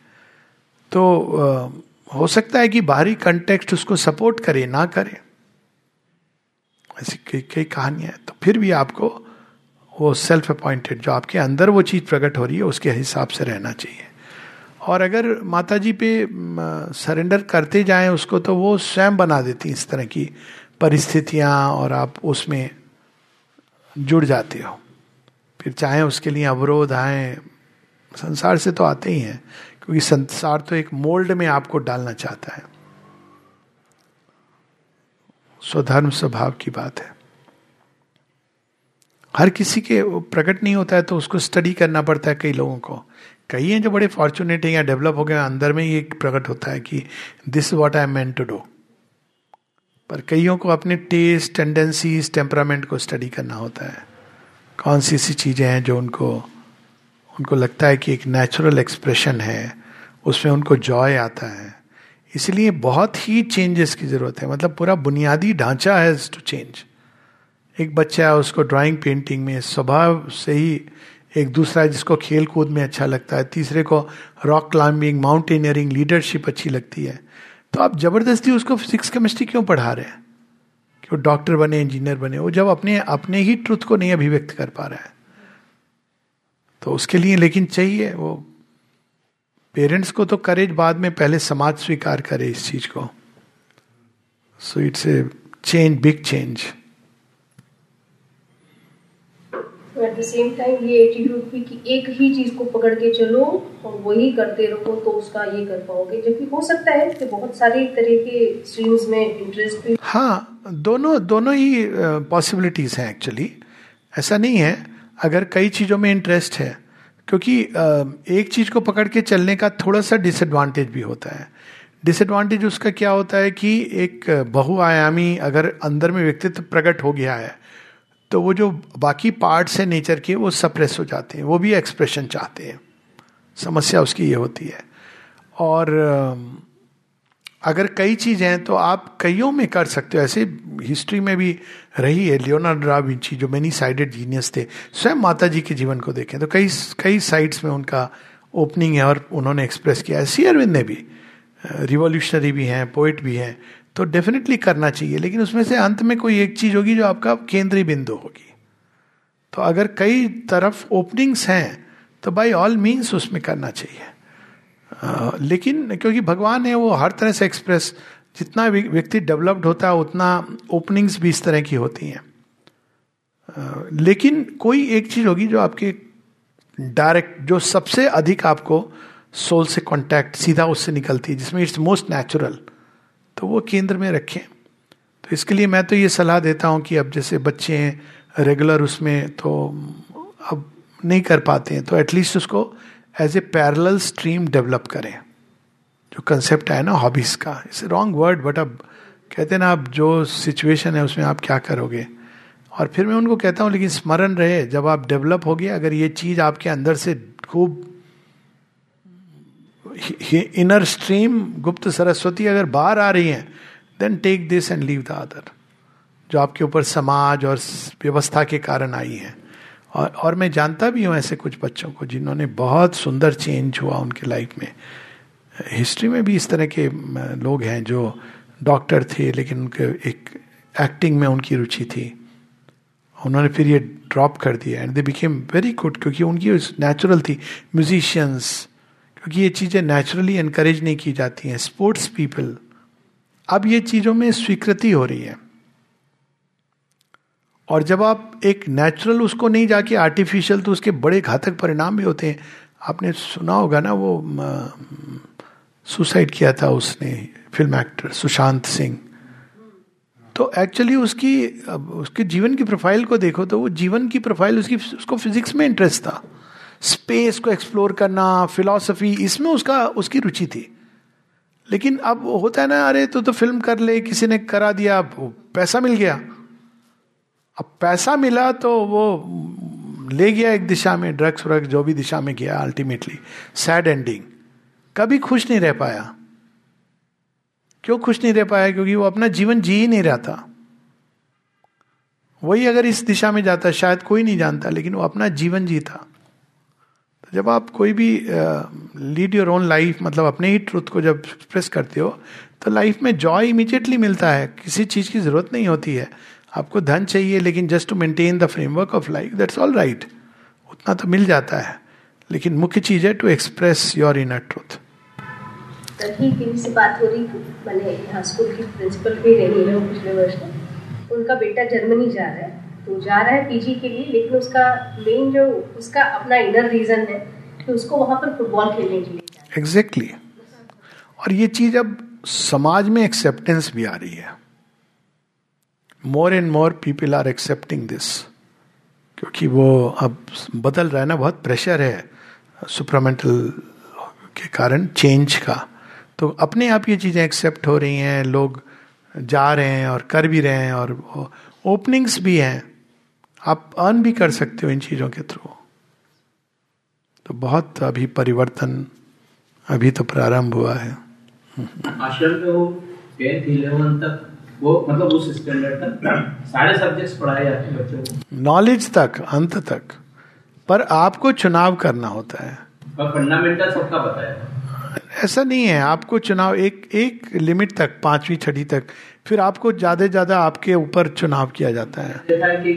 तो हो सकता है कि बाहरी कंटेक्स्ट उसको सपोर्ट करे, ना करे। ऐसी कई कई कहानियाँ तो फिर भी आपको वो सेल्फ अपॉइंटेड जो आपके अंदर वो चीज़ प्रकट हो रही है, उसके हिसाब से रहना चाहिए। और अगर माता जी पे सरेंडर करते जाएँ उसको तो वो स्वयं बना देती इस तरह की परिस्थितियाँ और आप उसमें जुड़ जाते हो। फिर चाहे उसके लिए अवरोध आए, संसार से तो आते ही हैं। क्योंकि संसार तो एक मोल्ड में आपको डालना चाहता है। स्वधर्म स्वभाव की बात है। हर किसी के प्रकट नहीं होता है तो उसको स्टडी करना पड़ता है कई लोगों को। कई हैं जो बड़े फॉर्चुनेट हैं या डेवलप हो गए अंदर में एक प्रकट होता है कि this what I meant to do पर कईयों को अपने टेस्ट टेंडेंसीज टेम्परामेंट को स्टडी करना होता है। कौन सी ऐसी चीज़ें हैं जो उनको उनको लगता है कि एक नेचुरल एक्सप्रेशन है, उसमें उनको जॉय आता है। इसलिए बहुत ही चेंजेस की ज़रूरत है। मतलब पूरा बुनियादी ढांचा है टू चेंज एक बच्चा है उसको ड्राइंग पेंटिंग में स्वभाव से ही एक दूसरा जिसको खेल कूद में अच्छा लगता है, तीसरे को रॉक क्लाइंबिंग माउंटेनियरिंग लीडरशिप अच्छी लगती है। तो आप ज़बरदस्ती उसको फिजिक्स केमिस्ट्री क्यों पढ़ा रहे हैं? कि वो डॉक्टर बने इंजीनियर बने, वो जब अपने अपने ही ट्रुथ को नहीं अभिव्यक्त कर पा रहा है। तो उसके लिए लेकिन चाहिए वो। पेरेंट्स को तो करेज बाद में पहले समाज स्वीकार करे इस चीज़ को। So it's a change big change at the same time ये एटीट्यूड भी कि एक ही चीज़ को पकड़ के चलो और वही करते रहो तो उसका ये कर पाओगे। जबकि हो सकता है कि बहुत सारे तरह के स्ट्रीम्स में इंटरेस्ट भी हाँ दोनों दोनों ही पॉसिबिलिटीज हैं एक्चुअली ऐसा नहीं है अगर कई चीज़ों में इंटरेस्ट है, क्योंकि एक चीज़ को पकड़ के चलने का थोड़ा सा डिसएडवांटेज भी होता है। डिसएडवांटेज उसका क्या होता है कि एक बहुआयामी अगर अंदर में व्यक्तित्व प्रकट हो गया है तो वो जो बाकी पार्ट्स है नेचर के, वो सप्रेस हो जाते हैं, वो भी एक्सप्रेशन चाहते हैं। समस्या उसकी ये होती है। और अगर कई चीज़ें हैं तो आप कईयों में कर सकते हो। ऐसे हिस्ट्री में भी रही है, लियोनार्ड विंची, जो मेनी साइडेड जीनियस थे, स्वयं माता जी के जीवन को देखें तो कई कई साइड्स में उनका ओपनिंग है और उन्होंने एक्सप्रेस किया है। सी अरविंद ने भी, रिवॉल्यूशनरी भी हैं पोइट भी हैं तो डेफिनेटली करना चाहिए, लेकिन उसमें से अंत में कोई एक चीज़ होगी जो आपका केंद्रीय बिंदु होगी। तो अगर कई तरफ़ ओपनिंग्स हैं तो बाई ऑल मीन्स उसमें करना चाहिए। लेकिन क्योंकि भगवान है, वो हर तरह से एक्सप्रेस जितना व्यक्ति डेवलप्ड होता है, उतना ओपनिंग्स भी इस तरह की होती हैं। लेकिन कोई एक चीज़ होगी जो आपके डायरेक्ट जो सबसे अधिक आपको सोल से कांटेक्ट सीधा उससे निकलती है, जिसमें इट्स मोस्ट नेचुरल तो वो केंद्र में रखें। तो इसके लिए मैं तो ये सलाह देता हूँ कि अब जैसे बच्चे हैं रेगुलर उसमें तो अब नहीं कर पाते हैं तो एटलीस्ट उसको as a parallel stream develop करें जो कंसेप्ट है ना हॉबीज का. इट्स रॉन्ग वर्ड बट अब कहते हैं ना आप जो सिचुएशन है, उसमें आप क्या करोगे? और फिर मैं उनको कहता हूँ, लेकिन स्मरण रहे, जब आप डेवलप हो गए अगर ये चीज़ आपके अंदर से खूब इनर स्ट्रीम गुप्त सरस्वती अगर बाहर आ रही है then take this and leave the other जो आपके ऊपर समाज और व्यवस्था के कारण आई है। और और मैं जानता भी हूँ ऐसे कुछ बच्चों को जिन्होंने बहुत सुंदर चेंज हुआ उनके लाइफ में। हिस्ट्री में भी इस तरह के लोग हैं जो डॉक्टर थे, लेकिन उनके एक एक्टिंग में उनकी रुचि थी। उन्होंने फिर ये ड्रॉप कर दिया and they became very good क्योंकि उनकी नेचुरल थी। म्यूजिशियंस क्योंकि ये चीज़ें नेचुरली इनकरेज नहीं की जाती हैं। स्पोर्ट्स पीपल अब ये चीज़ों में स्वीकृति हो रही है। और जब आप एक नेचुरल उसको नहीं जाके आर्टिफिशियल तो उसके बड़े घातक परिणाम भी होते हैं। आपने सुना होगा ना वो सुसाइड किया था उसने फ़िल्म एक्टर सुशांत सिंह। तो एक्चुअली उसकी, अब उसके जीवन की प्रोफ़ाइल को देखो तो वो जीवन की प्रोफ़ाइल उसकी, उसको फिजिक्स में इंटरेस्ट था। स्पेस को एक्सप्लोर करना फिलॉसफी इसमें उसका, उसकी रुचि थी। लेकिन अब होता है ना, अरे तो तो फ़िल्म कर ले, किसी ने करा दिया पैसा मिल गया। अब पैसा मिला तो वो ले गया एक दिशा में ड्रग्स व्रग्स जो भी दिशा में गया अल्टीमेटली सैड एंडिंग कभी खुश नहीं रह पाया. क्यों खुश नहीं रह पाया? क्योंकि वो अपना जीवन जी ही नहीं रहा था. वही अगर इस दिशा में जाता, शायद कोई नहीं जानता, लेकिन वो अपना जीवन जीता तो जब आप कोई भी लीड योर ओन लाइफ मतलब अपने ही ट्रुथ को जब एक्सप्रेस करते हो तो लाइफ में जॉय इमीजिएटली मिलता है. किसी चीज़ की ज़रूरत नहीं होती है. आपको धन चाहिए लेकिन just to maintain the framework of life that's all right उतना तो मिल जाता है। लेकिन मुख्य चीज़ है to express your inner truth से बात हो रही मैंने यहाँ स्कूल की प्रिंसिपल भी रही है पिछले वर्ष में। उनका बेटा जर्मनी जा रहा है। तो जा रहा है पीजी के लिए लेकिन उसका मेन जो उसका अपना इनर रीजन है कि उसको वहाँ पर फुटबॉल खेलने के लिए एग्जैक्टली exactly. और ये चीज़ अब समाज में एक्सेप्टेंस भी आ रही है। More and more people are accepting this क्योंकि वो अब बदल रहा है ना, बहुत प्रेशर है सुपरामेंटल के कारण चेंज का। तो अपने आप ये चीज़ें एक्सेप्ट हो रही हैं, लोग जा रहे हैं और कर भी रहे हैं और ओपनिंग्स भी हैं। आप अर्न भी कर सकते हो इन चीज़ों के थ्रू तो बहुत अभी परिवर्तन अभी तो प्रारंभ हुआ है। आश्रम में वो टेंथ इलेवन तक। वो मतलब उस स्टैंडर्ड तक। सारे सब्जेक्ट्स पढ़ाए जाते हैं बच्चों को। नॉलेज तक अंत तक। पर आपको चुनाव करना होता है। पर फंडामेंटल सबका पता है। ऐसा नहीं है आपको चुनाव एक एक लिमिट तक पांचवी छठी तक फिर आपको ज़्यादा ज़्यादा आपके ऊपर चुनाव किया जाता है। है कि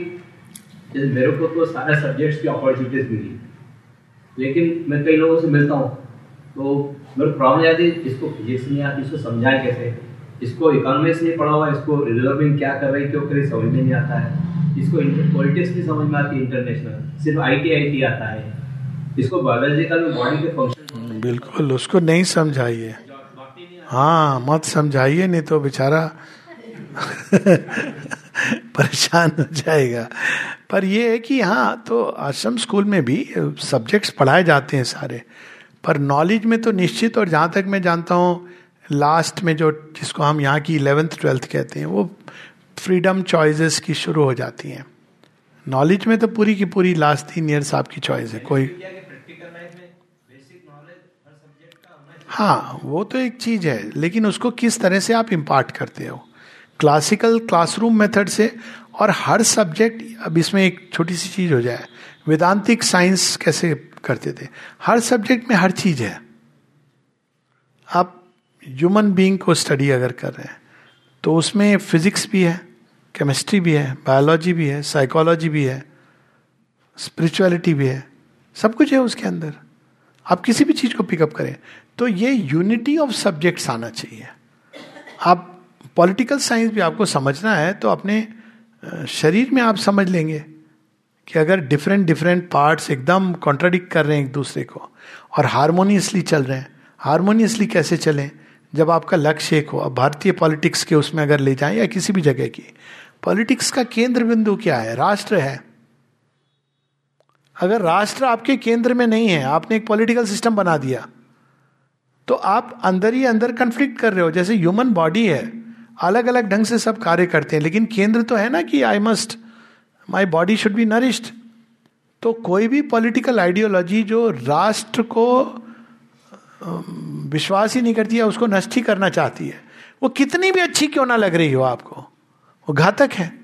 मेरे को तो सारे सब्जेक्ट्स की अपॉर्चुनिटीज़ मिली। लेकिन मैं कई लोगों से मिलता हूँ तो मेरे प्रॉब्लम आती है इसको फिजिक्स नहीं आती इसको समझाए कैसे? इसको इकोनॉमिक्स नहीं पढ़ा हुआ इसको रिज़र्व बैंक क्या कर रही क्यों कर समझ में नहीं आता है। इसको पॉलिटिक्स नहीं समझ में आती इंटरनेशनल सिर्फ़ आई टी आई टी आता है। इसको बायोलॉजिकल बॉडी के फ़ंक्शन बिल्कुल, उसको नहीं समझाइए। हाँ मत समझाइए, नहीं तो बेचारा <laughs> परेशान हो जाएगा। पर ये है कि हाँ तो आश्रम स्कूल में भी सब्जेक्ट्स पढ़ाए जाते हैं सारे। पर नॉलेज में तो निश्चित, और जहाँ तक मैं जानता हूँ लास्ट में जो जिसको हम यहाँ की इलेवेंथ ट्वेल्थ कहते हैं वो फ्रीडम चॉइसेस की शुरू हो जाती हैं। नॉलेज में तो पूरी की पूरी लास्ट तीन ईयर्स आपकी चॉइस है कोई हाँ वो तो एक चीज़ है लेकिन उसको किस तरह से आप इम्पार्ट करते हो? क्लासिकल क्लासरूम मेथड से और हर सब्जेक्ट अब इसमें एक छोटी सी चीज़ हो जाए वेदांतिक साइंस कैसे करते थे? हर सब्जेक्ट में हर चीज़ है। आप ह्यूमन बीइंग को स्टडी अगर कर रहे हैं तो उसमें फिजिक्स भी है केमिस्ट्री भी है बायोलॉजी भी है साइकोलॉजी भी है स्पिरिचुअलिटी भी है, सब कुछ है उसके अंदर। आप किसी भी चीज़ को पिकअप करें तो ये यूनिटी ऑफ़ सब्जेक्ट्स आना चाहिए। आप पॉलिटिकल साइंस भी आपको समझना है तो अपने शरीर में आप समझ लेंगे कि अगर डिफरेंट डिफरेंट पार्ट्स एकदम कॉन्ट्राडिक्ट कर रहे हैं एक दूसरे को, और हारमोनियसली चल रहे हैं हारमोनियसली कैसे चलें जब आपका लक्ष्य एक हो भारतीय पॉलिटिक्स के उसमें अगर ले जाएँ या किसी भी जगह की, पॉलिटिक्स का केंद्र बिंदु क्या है? राष्ट्र है। अगर राष्ट्र आपके केंद्र में नहीं है, आपने एक पॉलिटिकल सिस्टम बना दिया तो आप अंदर ही अंदर कंफ्लिक्ट कर रहे हो। जैसे ह्यूमन बॉडी है अलग अलग ढंग से सब कार्य करते हैं, लेकिन केंद्र तो है ना कि I must my body should be nourished तो कोई भी पॉलिटिकल आइडियोलॉजी जो राष्ट्र को विश्वास ही नहीं करती है, उसको नष्ट ही करना चाहती है। वो कितनी भी अच्छी क्यों ना लग रही हो आपको? वो घातक है।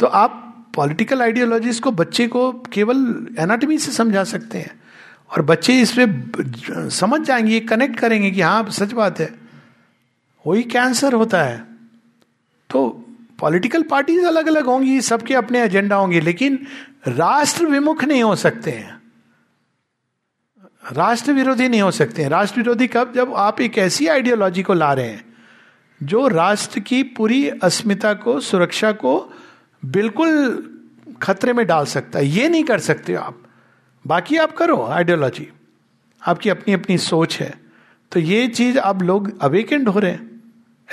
तो आप पॉलिटिकल आइडियोलॉजीज को बच्चे को केवल एनाटमी से समझा सकते हैं। और बच्चे इसमें समझ जाएँगे कनेक्ट करेंगे कि हाँ सच बात है। वही कैंसर होता है। तो पॉलिटिकल पार्टीज़ अलग अलग होंगी, सबके अपने एजेंडा होंगे, लेकिन राष्ट्र विमुख नहीं हो सकते हैं। राष्ट्र विरोधी नहीं हो सकते हैं। राष्ट्र विरोधी कब? जब आप एक ऐसी आइडियोलॉजी को ला रहे हैं, जो राष्ट्र की पूरी अस्मिता को, सुरक्षा को बिल्कुल खतरे में डाल सकता है। ये नहीं कर सकते आप। बाकी आप करो आइडियोलॉजी आपकी अपनी अपनी सोच है। तो ये चीज़ अब लोग अवेकेंड हो रहे हैं।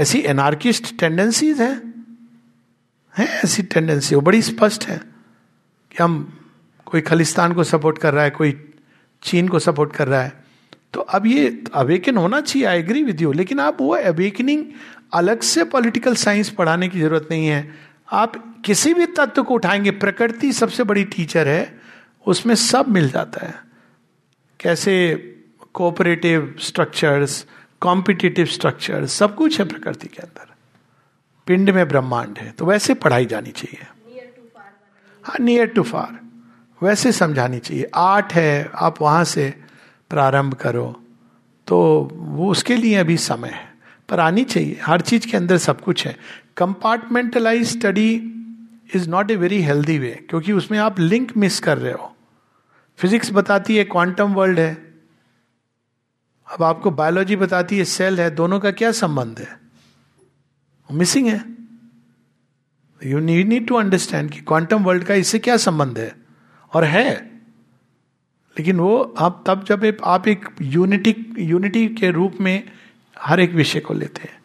ऐसी एनार्किस्ट टेंडेंसीज हैं। हैं ऐसी टेंडेंसी वो बड़ी स्पष्ट है कि हम कोई खालिस्तान को सपोर्ट कर रहा है, कोई चीन को सपोर्ट कर रहा है। तो अब ये अवेकन होना चाहिए आई एग्री विद यू लेकिन आप वो अवेकनिंग अलग से पॉलिटिकल साइंस पढ़ाने की ज़रूरत नहीं है। आप किसी भी तत्व को उठाएँगे प्रकृति सबसे बड़ी टीचर है उसमें सब मिल जाता है। कैसे कोऑपरेटिव स्ट्रक्चर्स कॉम्पिटिटिव स्ट्रक्चर्स सब कुछ है प्रकृति के अंदर। पिंड में ब्रह्मांड है तो वैसे पढ़ाई जानी चाहिए। हाँ नियर टू फार वैसे समझानी चाहिए। आर्ट है, आप वहाँ से प्रारंभ करो। तो वो उसके लिए अभी समय है। पर आनी चाहिए। हर चीज़ के अंदर सब कुछ है। Compartmentalise study is not a very healthy way क्योंकि उसमें आप लिंक मिस कर रहे हो। फिजिक्स बताती है क्वांटम वर्ल्ड है। अब आपको बायोलॉजी बताती है सेल है। दोनों का क्या संबंध है? मिसिंग है। You need need to understand कि क्वांटम वर्ल्ड का इससे क्या संबंध है? और है। लेकिन वो आप, तब जब आप एक यूनिटी यूनिटी के रूप में हर एक विषय को लेते हैं।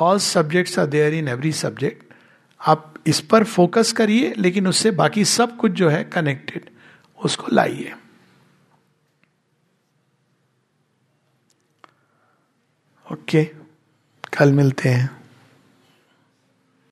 All subjects are there in every subject आप इस पर फोकस करिए, लेकिन उससे बाकी सब कुछ जो है कनेक्टेड उसको लाइए। Okay okay. कल मिलते हैं।